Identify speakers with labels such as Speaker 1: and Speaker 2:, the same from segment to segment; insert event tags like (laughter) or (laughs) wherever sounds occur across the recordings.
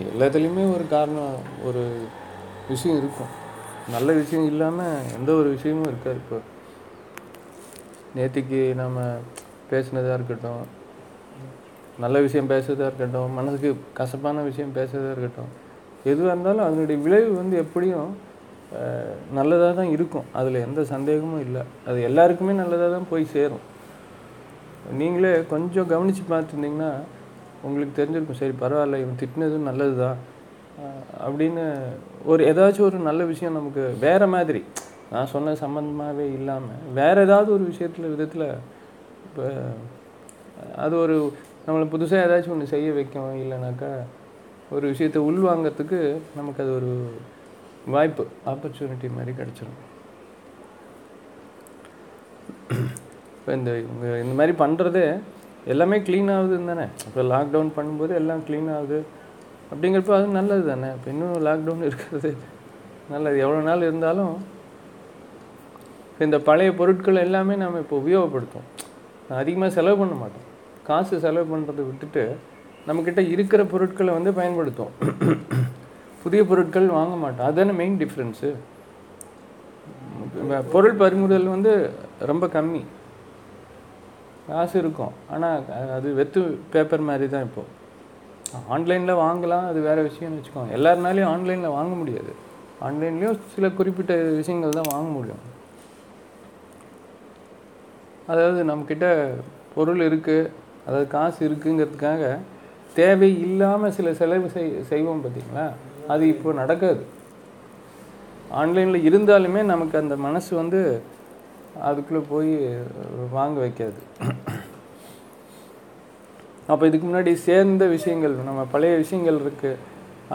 Speaker 1: எல்லாத்துலேயுமே ஒரு காரணம் ஒரு விஷயம் இருக்கும். நல்ல விஷயம் இல்லாமல் எந்த ஒரு விஷயமும் இருக்காது இப்போ. நேற்றுக்கு நம்ம பேசினதாக இருக்கட்டும் நல்ல விஷயம் பேசுறதா இருக்கட்டும் மனதுக்கு கசப்பான விஷயம் பேசுறதா இருக்கட்டும் எதுவாக இருந்தாலும் அதனுடைய விளைவு வந்து எப்படியும் நல்லதாக தான் இருக்கும். அதில் எந்த சந்தேகமும் இல்லை. அது எல்லாருக்குமே நல்லதாக தான் போய் சேரும். நீங்களே கொஞ்சம் கவனித்து பார்த்துருந்தீங்கன்னா உங்களுக்கு தெரிஞ்சிருக்கும் சரி பரவாயில்ல இவன் திட்டினதும் நல்லது தான் அப்படின்னு ஒரு ஏதாச்சும் ஒரு நல்ல விஷயம் நமக்கு வேறு மாதிரி நான் சொன்ன சம்மந்தமாகவே இல்லாமல் வேறு ஏதாவது ஒரு விஷயத்தில் விதத்தில் இப்போ அது ஒரு நம்மளை புதுசாக ஏதாச்சும் ஒன்று செய்ய வைக்கும் இல்லைனாக்கா ஒரு விஷயத்தை உள்வாங்கிறதுக்கு நமக்கு அது ஒரு வாய்ப்பு ஆப்பர்ச்சுனிட்டி மாதிரி கிடச்சிரும். இப்போ இந்த இவங்க இந்த மாதிரி பண்ணுறதே எல்லாமே க்ளீன் ஆகுதுன்னு தானே? இப்போ லாக்டவுன் பண்ணும்போது எல்லாம் க்ளீன் ஆகுது. அப்படிங்கிறப்ப அது நல்லது தானே? இப்போ இன்னும் லாக்டவுன் இருக்கிறது. நல்லது. எவ்வளோ நாள் இருந்தாலும் இப்போ இந்த பழைய பொருட்கள் எல்லாமே நம்ம இப்போ உபயோகப்படுத்தும் அதிகமாக செலவு பண்ண மாட்டோம். காசு செலவு பண்ணுறதை விட்டுட்டு நம்மக்கிட்ட இருக்கிற பொருட்களை வந்து பயன்படுத்தும் புதிய பொருட்கள் வாங்க மாட்டோம். அதுதானே மெயின் டிஃப்ரென்ஸு பொருள் பறிமுதல் வந்து ரொம்ப கம்மி. காசு இருக்கும். ஆனால் அது வெத்து பேப்பர் மாதிரி தான் இப்போது ஆன்லைனில் வாங்கலாம் அது வேறு விஷயம்னு வச்சுக்கோங்க. எல்லாருனாலையும் ஆன்லைனில் வாங்க முடியாது. ஆன்லைன்லேயும் சில குறிப்பிட்ட விஷயங்கள் தான் வாங்க முடியும். அதாவது நம்மக்கிட்ட பொருள் இருக்குது அதாவது காசு இருக்குங்கிறதுக்காக தேவை இல்லாமல் சில செலவு செய் செய்வோம் பார்த்தீங்களா அது இப்போ நடக்காது. ஆன்லைனில் இருந்தாலுமே நமக்கு அந்த மனசு வந்து அதுக்குள்ளே போய் வாங்க வைக்காது. அப்போ இதுக்கு முன்னாடி சேர்ந்த விஷயங்கள் நம்ம பழைய விஷயங்கள் இருக்குது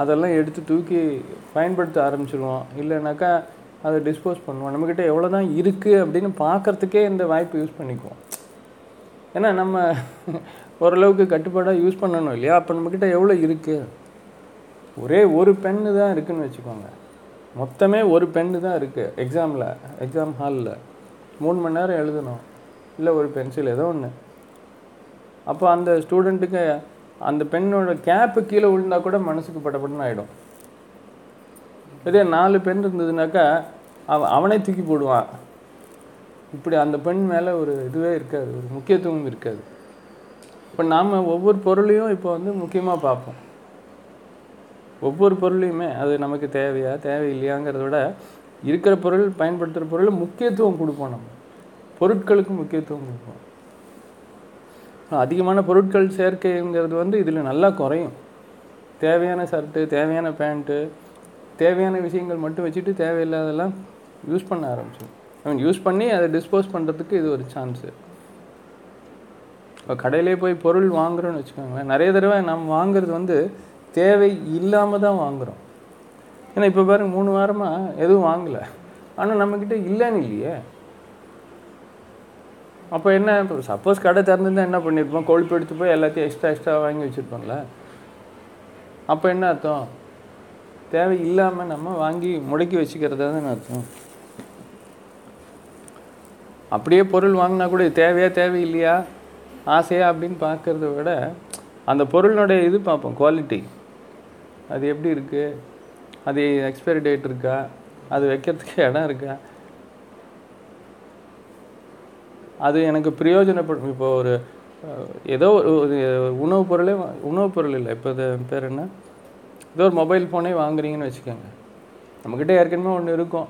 Speaker 1: அதெல்லாம் எடுத்து தூக்கி பயன்படுத்த ஆரம்பிச்சிடுவோம் இல்லைனாக்கா அதை டிஸ்போஸ் பண்ணுவோம். நம்மக்கிட்ட எவ்வளோ தான் இருக்குது அப்படின்னு பார்க்குறதுக்கே இந்த வாய்ப்பு யூஸ் பண்ணிக்குவோம். ஏன்னா நம்ம ஓரளவுக்கு கட்டுப்பாடாக யூஸ் பண்ணணும் இல்லையா? அப்போ நம்மக்கிட்ட எவ்வளோ இருக்குது ஒரே ஒரு பென்னு தான் இருக்குதுன்னு வச்சுக்கோங்க. மொத்தமே ஒரு பென்னு தான் இருக்குது எக்ஸாமில் எக்ஸாம் ஹாலில் மூணு மணி நேரம் எழுதணும். இல்லை ஒரு பென்சில் ஏதோ ஒன்று அப்போ அந்த ஸ்டூடெண்ட்டுக்கு அந்த பெண்ணோட கேப்பு கீழே விழுந்தா கூட மனசுக்கு படப்படன்னு ஆகிடும் இதே நாலு பெண் இருந்ததுனாக்கா அவன் அவனே தூக்கி போடுவான். இப்படி அந்த பெண் மேலே ஒரு இதுவே இருக்காது. ஒரு முக்கியத்துவம் இருக்காது. இப்போ நாம் ஒவ்வொரு பொருளையும் இப்போ வந்து முக்கியமாக பார்ப்போம். ஒவ்வொரு பொருளையுமே அது நமக்கு தேவையா தேவையில்லையாங்கிறத விட இருக்கிற பொருள் பயன்படுத்துகிற பொருள் முக்கியத்துவம் கொடுப்போம் நம்ம. பொருட்களுக்கு முக்கியத்துவம் கொடுப்போம். அதிகமான பொருட்கள் சேர்க்கைங்கிறது வந்து இதில் நல்லா குறையும். தேவையான ஷர்ட்டு தேவையான பேண்ட்டு தேவையான விஷயங்கள் மட்டும் வச்சுட்டு தேவையில்லாதெல்லாம் யூஸ் பண்ண ஆரம்பிச்சோம் ஐ மீன் யூஸ் பண்ணி அதை டிஸ்போஸ் பண்ணுறதுக்கு இது ஒரு சான்ஸு இப்போ கடையிலே போய் பொருள் வாங்குறோன்னு வச்சுக்கோங்களேன் நிறைய தடவை நம்ம வாங்குறது வந்து தேவை இல்லாமல் தான் வாங்குகிறோம் ஏன்னா இப்போ பாருங்க மூணு வாரமாக எதுவும் வாங்கலை. ஆனால் நம்மக்கிட்ட இல்லைன்னு இல்லையே. அப்போ என்ன இப்போ சப்போஸ் கடை திறந்துருந்தா என்ன பண்ணியிருப்போம் கொழுப்பு எடுத்து போய் எல்லாத்தையும் எக்ஸ்ட்ரா எக்ஸ்ட்ரா வாங்கி வச்சுருப்போம்ல. அப்போ என்ன அர்த்தம்? தேவை இல்லாமல் நம்ம வாங்கி முடக்கி வச்சுக்கிறதா தான் அர்த்தம்? அப்படியே பொருள் வாங்கினா கூட இது தேவையா தேவையில்லையா? ஆசையா அப்படின்னு பார்க்குறத விட அந்த பொருளினுடைய இது பார்ப்போம் குவாலிட்டி அது எப்படி இருக்குது அது எக்ஸ்பைரி டேட் இருக்கா? அது வைக்கிறதுக்கு இடம் இருக்கா? அது எனக்கு பிரயோஜனப்படும். இப்போ ஒரு ஏதோ ஒரு உணவுப் பொருளே உணவுப் பொருள் இல்லை. இப்போ இது பேர் என்ன? ஏதோ ஒரு மொபைல் ஃபோனே வாங்குறீங்கன்னு வச்சுக்கோங்க. நம்மக்கிட்ட ஏற்கனவே ஒன்று இருக்கும்.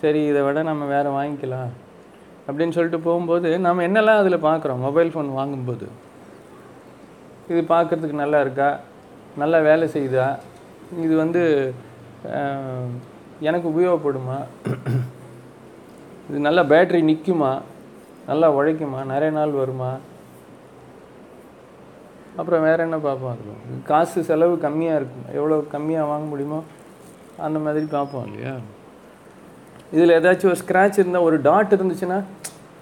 Speaker 1: சரி இதை விட நம்ம வேறு வாங்கிக்கலாம் அப்படின்னு சொல்லிட்டு போகும்போது நம்ம என்னெல்லாம் அதில் பார்க்குறோம்? மொபைல் ஃபோன் வாங்கும்போது. இது பார்க்குறதுக்கு நல்லா இருக்கா? நல்லா வேலை செய்யுதா? இது வந்து எனக்கு உபயோகப்படுமா? இது நல்லா பேட்ரி நிற்குமா நல்லா உழைக்குமா? நிறைய நாள் வருமா? அப்புறம் வேறு என்ன பார்ப்போம் அதில்? காசு செலவு கம்மியாக இருக்கும் எவ்வளோ கம்மியாக வாங்க முடியுமோ அந்த மாதிரி பார்ப்போம் இல்லையா? இதில் ஏதாச்சும் ஒரு ஸ்க்ராட்ச் இருந்தால் ஒரு டாட் இருந்துச்சுன்னா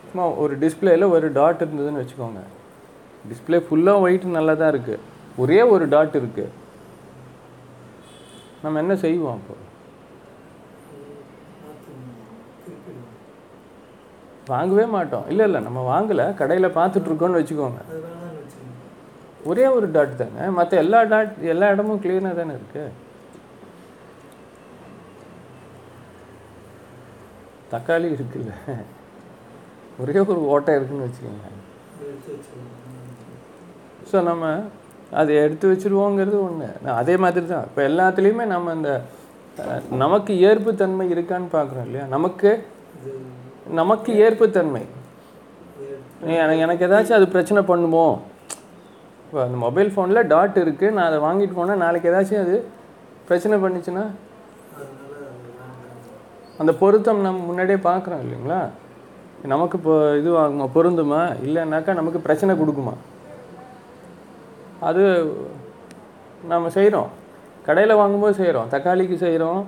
Speaker 1: சும்மா ஒரு டிஸ்பிளேயில் ஒரு டாட் இருந்ததுன்னு வச்சுக்கோங்க. டிஸ்பிளே ஃபுல்லாக ஒயிட் நல்லா தான் இருக்குது ஒரே ஒரு டாட் இருக்குது நம்ம என்ன செய்வோம் அப்போ? வாங்கவே மாட்டோம். இல்லை இல்லை நம்ம வாங்கலை. கடையில் பார்த்துட்ருக்கோன்னு வச்சுக்கோங்க. ஒரே ஒரு டாட் தானே? மற்ற எல்லா டாட் எல்லா இடமும் கிளீனாக தானே இருக்கு? தக்காளி இருக்குல்ல. ஒரே ஒரு ஓட்டை இருக்குன்னு வச்சுக்கோங்க. ஸோ நம்ம அதை எடுத்து வச்சிருவோங்கிறது ஒன்று அதே மாதிரி தான் இப்போ எல்லாத்துலேயுமே நம்ம இந்த நமக்கு ஏற்புத்தன்மை இருக்கான்னு பார்க்குறோம் இல்லையா? நமக்கு நமக்கு ஏற்புத்தன்மை. எனக்கு எனக்கு ஏதாச்சும் அது பிரச்சனை பண்ணுமோ? இப்போ அந்த மொபைல் ஃபோனில் டாட் இருக்குது நான் அதை வாங்கிட்டு போனால் நாளைக்கு ஏதாச்சும் அது பிரச்சனை பண்ணுச்சுன்னா? அந்த பொருத்தம் நம்ம முன்னாடியே பார்க்குறோம் இல்லைங்களா? நமக்கு இப்போ இது பொருந்துமா? இல்லைன்னாக்கா நமக்கு பிரச்சனை கொடுக்குமா? அது நம்ம செய்கிறோம் கடையில் வாங்கும்போது செய்கிறோம் தக்காளிக்கு செய்கிறோம்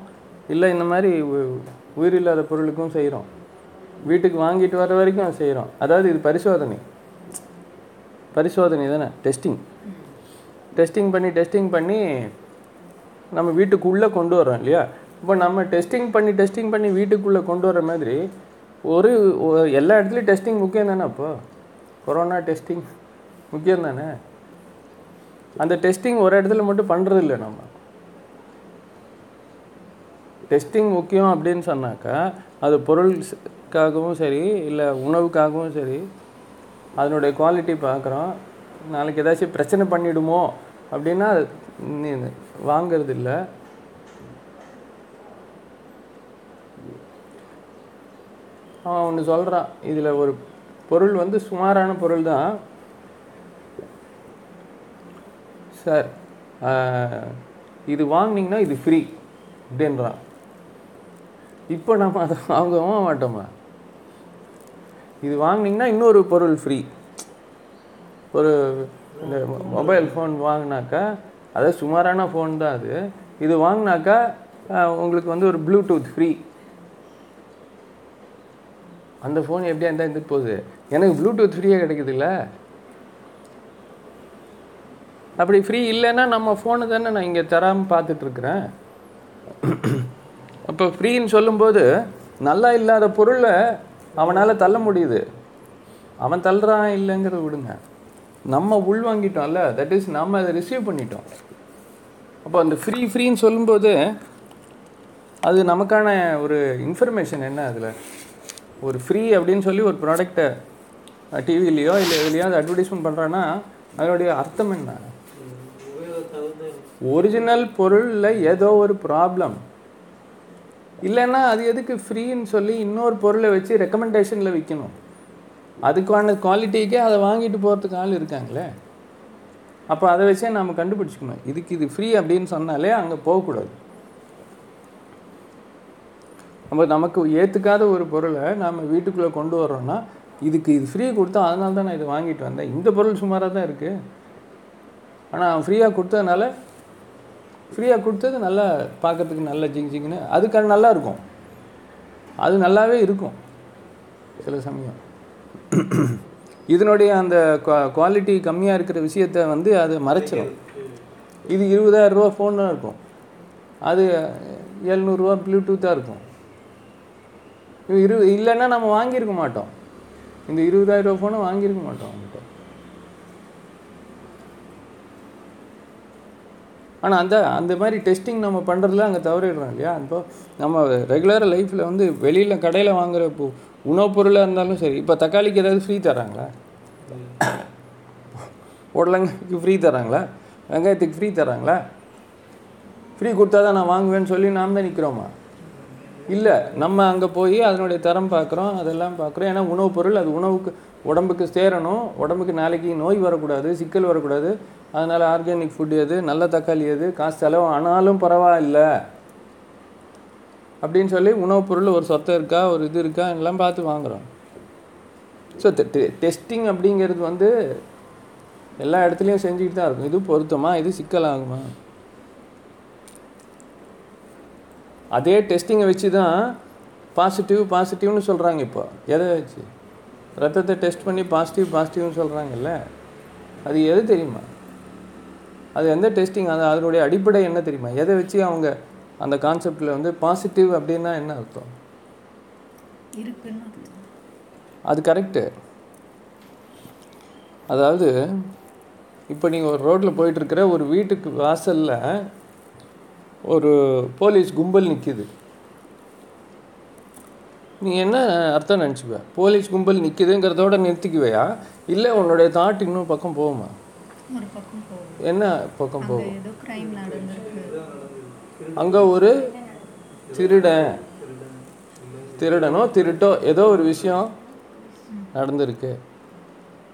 Speaker 1: இல்லை இந்த மாதிரி உ- உயிரில்லாத பொருளுக்கும் செய்கிறோம் வீட்டுக்கு வாங்கிட்டு வர வரைக்கும் செய்கிறோம் அதாவது இது பரிசோதனை. பரிசோதனை தானே? டெஸ்டிங் டெஸ்டிங் பண்ணி டெஸ்டிங் பண்ணி நம்ம வீட்டுக்குள்ளே கொண்டு வரோம் இல்லையா? இப்போ நம்ம டெஸ்டிங் பண்ணி டெஸ்டிங் பண்ணி வீட்டுக்குள்ளே கொண்டு வர மாதிரி ஒரு எல்லா இடத்துலையும் டெஸ்டிங் முக்கியம் தானே அப்போது கொரோனா டெஸ்டிங் முக்கியம் தானே? அந்த டெஸ்டிங் ஒரு இடத்துல மட்டும் பண்ணுறது இல்லை நம்ம. டெஸ்டிங் முக்கியம் அப்படின்னு சொன்னாக்கா அது பொருளுக்காகவும் சரி இல்லை உணவுக்காகவும் சரி அதனுடைய குவாலிட்டி பார்க்குறோம் நாளைக்கு ஏதாச்சும் பிரச்சனை பண்ணிடுமோ அப்படின்னா அது நீ- இல்லை அவன் ஒன்று சொல்கிறான் இதில் ஒரு பொருள் வந்து சுமாரான பொருள் தான் சார் இது வாங்கினீங்கன்னா இது ஃப்ரீ அப்படின்றான் இப்போ நம்ம அதை வாங்கவும் மாட்டோமா? இது வாங்குனீங்கன்னா இன்னொரு பொருள் ஃப்ரீ ஒரு இந்த மொபைல் ஃபோன் வாங்கினாக்கா அதாவது சுமாரான ஃபோன் தான் அது. இது வாங்கினாக்கா உங்களுக்கு வந்து ஒரு ப்ளூடூத் ஃப்ரீ அந்த ஃபோன் எப்படியா இருந்தால் இருந்துட்டு போகுது? எனக்கு ப்ளூடூத் ஃப்ரீயாக கிடைக்குதுல்ல. அப்படி ஃப்ரீ இல்லைன்னா நம்ம ஃபோனு தானே நான் இங்கே தராமல் பார்த்துட்ருக்குறேன். அப்போ ஃப்ரீன்னு சொல்லும்போது நல்லா இல்லாத பொருளை அவனால் தள்ள முடியுது. அவன் தள்ளுறான் இல்லைங்கிறத விடுங்க. நம்ம உள் வாங்கிட்டோம்ல தட் இஸ் நம்ம அதை ரிசீவ் பண்ணிட்டோம். அப்போ அந்த ஃப்ரீ ஃப்ரீன்னு சொல்லும்போது அது நமக்கான ஒரு இன்ஃபர்மேஷன் என்ன அதில்? ஒரு ஃப்ரீ அப்படின்னு சொல்லி ஒரு ப்ராடக்டை டிவிலேயோ இல்லை எதுலேயாவது அட்வர்டைஸ்மெண்ட் பண்ணுறான்னா அதனுடைய அர்த்தம் என்ன? ஒரிஜினல் பொருளில் ஏதோ ஒரு ப்ராப்ளம் இல்லைன்னா அது எதுக்கு ஃப்ரீன்னு சொல்லி இன்னொரு பொருளை வச்சு ரெக்கமெண்டேஷனில் விற்கணும் அதுக்கான குவாலிட்டிக்கே அதை வாங்கிட்டு போகிறதுக்கு ஆள் இருக்காங்களே? அப்போ அதை வச்சே நாம் கண்டுபிடிச்சிக்கணும். இதுக்கு இது ஃப்ரீ அப்படின்னு சொன்னாலே அங்கே போகக்கூடாது. நம்ம நமக்கு ஏற்றுக்காத ஒரு பொருளை நாம் வீட்டுக்குள்ளே கொண்டு வர்றோம்னா இதுக்கு இது ஃப்ரீ கொடுத்தா அதனால தான் நான் இதை வாங்கிட்டு வந்தேன். இந்த பொருள் சுமாராக தான் இருக்குது ஆனால் ஃப்ரீயாக கொடுத்ததுனால ஃப்ரீயாக கொடுத்தது நல்லா பார்க்கறதுக்கு நல்ல ஜிங் ஜிங்னு அதுக்கான நல்லா இருக்கும். அது நல்லாவே இருக்கும். சில சமயம். இதனுடைய அந்த குவாலிட்டி கம்மியாக இருக்கிற விஷயத்த வந்து அது மறைச்சிடும் இது இருபதாயிரம் ரூபா ஃபோன் தான் இருக்கும். அது எழுநூறுவா ப்ளூடூத்தாக இருக்கும். இரு இல்லைன்னா நம்ம வாங்கியிருக்க மாட்டோம். இந்த இருபதாயிரம் ரூபா ஃபோனை வாங்கியிருக்க மாட்டோம். அவங்ககிட்ட ஆனால் அந்த அந்த மாதிரி டெஸ்டிங் நம்ம பண்ணுறதுல அங்கே தவறிடுறோம் இல்லையா? இப்போ நம்ம ரெகுலராக லைஃப்பில் வந்து வெளியில் கடையில் வாங்குற இப்போ உணவுப் பொருளாக இருந்தாலும் சரி இப்போ தக்காளிக்கு ஏதாவது ஃப்ரீ தராங்களா உடலங்காய்க்கு ஃப்ரீ தராங்களா வெங்காயத்துக்கு ஃப்ரீ தராங்களா ஃப்ரீ கொடுத்தா தான் நான் வாங்குவேன்னு சொல்லி நாம் தான் நிற்கிறோமா இல்லை நம்ம அங்கே போய் அதனுடைய தரம் பார்க்குறோம் அதெல்லாம் பார்க்குறோம் ஏன்னா உணவுப் பொருள் அது உணவுக்கு உடம்புக்கு சேரணும். உடம்புக்கு நாளைக்கு நோய் வரக்கூடாது சிக்கல் வரக்கூடாது. அதனால் ஆர்கானிக் ஃபுட் எது நல்ல தக்காளி எது காசு செலவு ஆனாலும் பரவாயில்ல. அப்படின்னு சொல்லி உணவுப் பொருள் ஒரு சொத்தை இருக்கா ஒரு இது இருக்கா எல்லாம் பார்த்து வாங்குறோம். ஸோ டெஸ்டிங் அப்படிங்கிறது வந்து எல்லா இடத்துலையும் செஞ்சுக்கிட்டு தான் இருக்கும். இது பொருத்தமா? இது சிக்கலாகுமா? அதே டெஸ்டிங்கை வச்சு தான் பாசிட்டிவ் பாசிட்டிவ்னு சொல்கிறாங்க இப்போ. எதை வச்சு? ரத்தத்தை டெஸ்ட் பண்ணி பாசிட்டிவ் பாசிட்டிவ்னு சொல்கிறாங்கல்ல அது எது தெரியுமா? அது எந்த டெஸ்டிங் அது அதனுடைய அடிப்படை என்ன தெரியுமா? எதை வச்சு அவங்க அந்த கான்செப்டில் வந்து பாசிட்டிவ் அப்படின்னா என்ன அர்த்தம். அது கரெக்டு அதாவது இப்போ நீங்கள் ஒரு ரோட்டில் போயிட்டுருக்கிற ஒரு வீட்டுக்கு வாசலில் ஒரு போலீஸ் கும்பல் நிற்கிது நீ என்ன அர்த்தம் நினச்சிக்குவ? போலீஸ் கும்பல் நிற்கிதுங்கிறதோட நிறுத்திக்குவையா? இல்லை உன்னுடைய தாட் இன்னும் பக்கம் போகுமா? என்ன பக்கம் போகும்? அங்கே ஒரு திருடன். திருடனோ திருட்டோ ஏதோ ஒரு விஷயம் நடந்திருக்கு.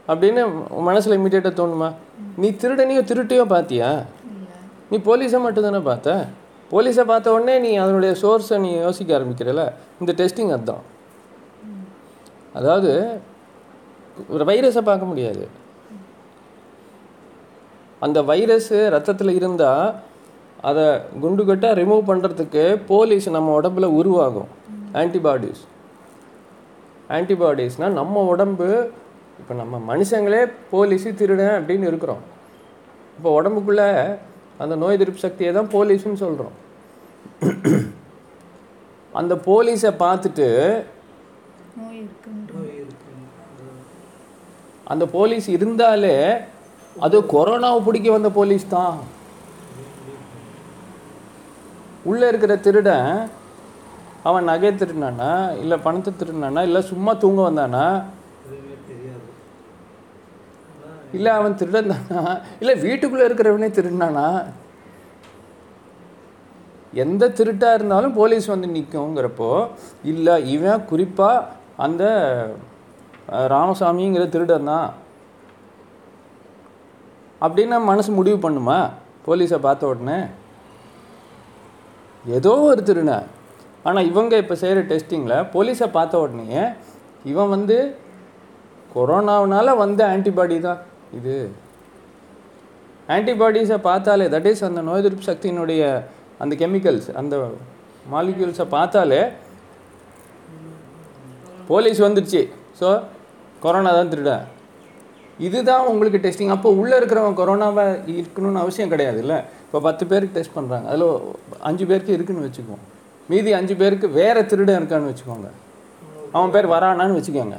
Speaker 1: அப்படின்னு மனசில் இம்மிடியேட்டாக தோணுமா? நீ திருடனையோ திருட்டையோ பார்த்தியா? நீ போலீஸை மட்டும் தானே பார்த்த? போலீஸை பார்த்த உடனே நீ அதனுடைய சோர்ஸை நீ யோசிக்க ஆரம்பிக்கிறல. இந்த டெஸ்டிங் அதுதான். அதாவது ஒரு வைரஸை பார்க்க முடியாது. அந்த வைரஸ் ரத்தத்தில் இருந்தால் அதை குண்டு கட்டாக ரிமூவ் பண்ணுறதுக்கு போலீஸ் நம்ம உடம்புல உருவாகும். ஆன்டிபாடிஸ் ஆன்டிபாடிஸ்னால் நம்ம உடம்பு இப்போ நம்ம மனுஷங்களே போலீஸு திருடன் அப்படின்னு இருக்கிறோம். இப்போ உடம்புக்குள்ளே அந்த நோய் எதிர்ப்பு சக்தியை தான் போலீஸ்னு சொல்கிறோம் அந்த போலீஸை பார்த்துட்டு அந்த போலீஸ் இருந்தாலே அது கொரோனாவை பிடிக்க வந்த போலீஸ் தான். உள்ளே இருக்கிற திருடன் அவன் நகை திருடினானா இல்லை பணத்தை திருடினானா இல்லை சும்மா தூங்க வந்தானா இல்லை அவன் திருடன்? தானா இல்லை வீட்டுக்குள்ளே இருக்கிறவனே திருடினானா? எந்த திருட்டாக இருந்தாலும் போலீஸ் வந்து நிற்குங்கிறப்போ இல்லை இவன் குறிப்பாக அந்த ராமசாமிங்கிற திருடன்? தான் அப்படின்னு மனசு முடிவு பண்ணுமா? போலீஸை பார்த்த உடனே. ஏதோ ஒரு திருடன். ஆனால் இவங்க இப்போ செய்கிற டெஸ்டிங்கில் போலீஸை பார்த்த உடனே இவன் வந்து கொரோனாவனால வந்த ஆன்டிபாடி தான். இது ஆன்டிபாடிஸை பார்த்தாலே தட் இஸ் அந்த நோய் எதிர்ப்பு சக்தியினுடைய அந்த கெமிக்கல்ஸ் அந்த மாலிக்யூல்ஸை பார்த்தாலே போலீஸ் வந்துடுச்சு ஸோ கொரோனா தான் திருடன் இதுதான் உங்களுக்கு டெஸ்டிங் அப்போ உள்ளே இருக்கிறவங்க கொரோனாவை இருக்கணும்னு அவசியம் கிடையாதுல்ல? இப்போ பத்து பேருக்கு டெஸ்ட் பண்ணுறாங்க அதில் அஞ்சு பேருக்கு இருக்குன்னு வச்சுக்குவோம் மீதி அஞ்சு பேருக்கு வேறு திருடன் இருக்கான்னு வச்சுக்கோங்க. அவன் பேர் வரானான்னு வச்சுக்கோங்க.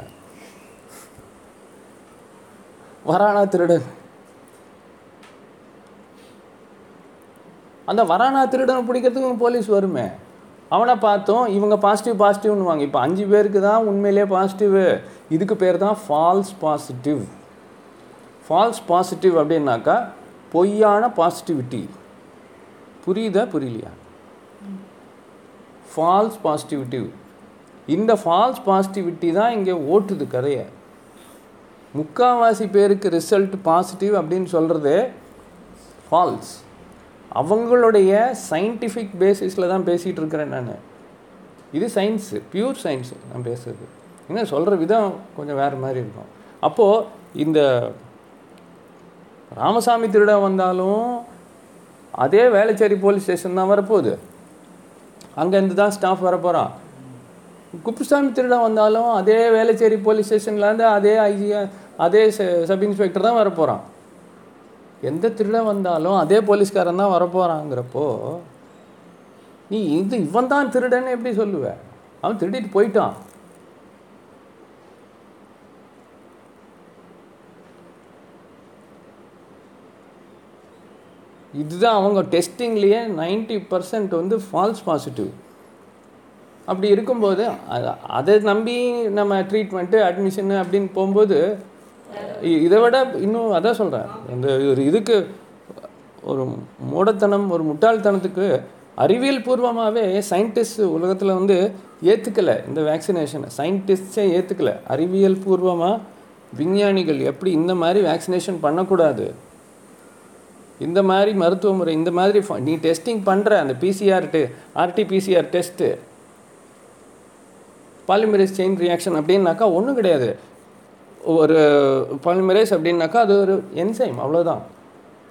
Speaker 1: வரானா திருடன் அந்த வரானா திருடனை பிடிக்கிறதுக்கு போலீஸ் வருமே. அவனை பார்த்தோம் இவங்க பாசிட்டிவ் பாசிட்டிவ்னுவாங்க இப்போ அஞ்சு பேருக்கு தான் உண்மையிலே பாசிட்டிவ் இதுக்கு பேர் தான் ஃபால்ஸ் பாசிட்டிவ் ஃபால்ஸ் பாசிட்டிவ் அப்படின்னாக்கா பொய்யான பாசிட்டிவிட்டி புரியுதா புரியலையா? ஃபால்ஸ் பாசிட்டிவிட்டி இந்த ஃபால்ஸ் பாசிட்டிவிட்டி தான் இங்கே ஓட்டுது கதையை. முக்காவாசி பேருக்கு ரிசல்ட் பாசிட்டிவ் அப்படின்னு சொல்கிறது ஃபால்ஸ் அவங்களுடைய சயின்டிஃபிக் பேசிஸில் தான் பேசிகிட்டு இருக்கிறேன் நான். இது சயின்ஸு பியூர் சயின்ஸு நான் பேசுறது. என்ன சொல்கிற விதம் கொஞ்சம் வேறு மாதிரி இருக்கும். அப்போது இந்த ராமசாமி திருட வந்தாலும் அதே வேளச்சேரி போலீஸ் ஸ்டேஷன் தான் வரப்போகுது. அங்கேருந்து தான் ஸ்டாஃப் வரப்போகிறான் குப்புசாமி திருட வந்தாலும் அதே வேளச்சேரி போலீஸ் ஸ்டேஷன்லேருந்து அதே ஐஜியா அதே சப் இன்ஸ்பெக்டர் தான் வரப்போகிறான் எந்த திருடன் வந்தாலும் அதே போலீஸ்காரன் தான் வரப்போகிறாங்கிறப்போ நீ இது இவன் தான் திருடன்னு எப்படி சொல்லுவ? அவன் திருடிட்டு போயிட்டான். இதுதான் அவங்க டெஸ்டிங்லேயே நைன்டி பர்சன்ட் வந்து ஃபால்ஸ் பாசிட்டிவ் அப்படி இருக்கும்போது அதை நம்பி நம்ம ட்ரீட்மெண்ட்டு அட்மிஷனு அப்படின்னு போகும்போது இதை விட இன்னும் அதான் சொல்கிறேன் இந்த ஒரு இதுக்கு ஒரு மூடத்தனம் ஒரு முட்டாள்தனத்துக்கு அறிவியல் பூர்வமாகவே சயின்டிஸ்ட் உலகத்தில் வந்து ஏற்றுக்கலை இந்த வேக்சினேஷனை சயின்டிஸ்டே ஏற்றுக்கலை அறிவியல் பூர்வமாக விஞ்ஞானிகள் எப்படி இந்த மாதிரி வேக்சினேஷன் பண்ணக்கூடாது? இந்த மாதிரி மருத்துவ முறை இந்த மாதிரி ஃப- நீ டெஸ்டிங் பண்ணுற அந்த பிசிஆர் டெ RT PCR test polymerase chain reaction அப்படின்னாக்கா ஒன்றும் கிடையாது. ஒரு பாலிமரேஸ் அப்படின்னாக்கா அது ஒரு என்சைம் அவ்வளோதான்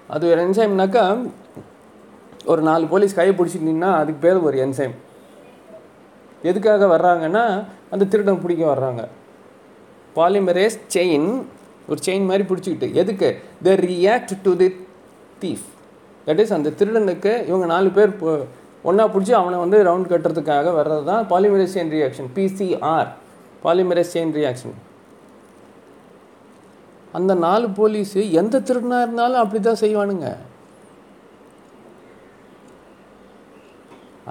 Speaker 1: அது ஒரு என்சைம்னாக்கா ஒரு நாலு போலீஸ் கையை பிடிச்சிட்டிங்கன்னா அதுக்கு பேர் ஒரு என்சைம் எதுக்காக வர்றாங்கன்னா அந்த திருடன் பிடிக்க வர்றாங்க. பாலிமரேஸ் செயின் ஒரு செயின் மாதிரி பிடிச்சிக்கிட்டு எதுக்கு? The react to the thief that is அந்த திருடனுக்கு இவங்க நாலு பேர் ஒன்றா பிடிச்சி அவனை வந்து ரவுண்ட் கட்டுறதுக்காக வர்றது தான் polymerase chain reaction PCR polymerase chain reaction அந்த நாலு போலீஸு எந்த திருடனாக இருந்தாலும் அப்படி தான் செய்வானுங்க.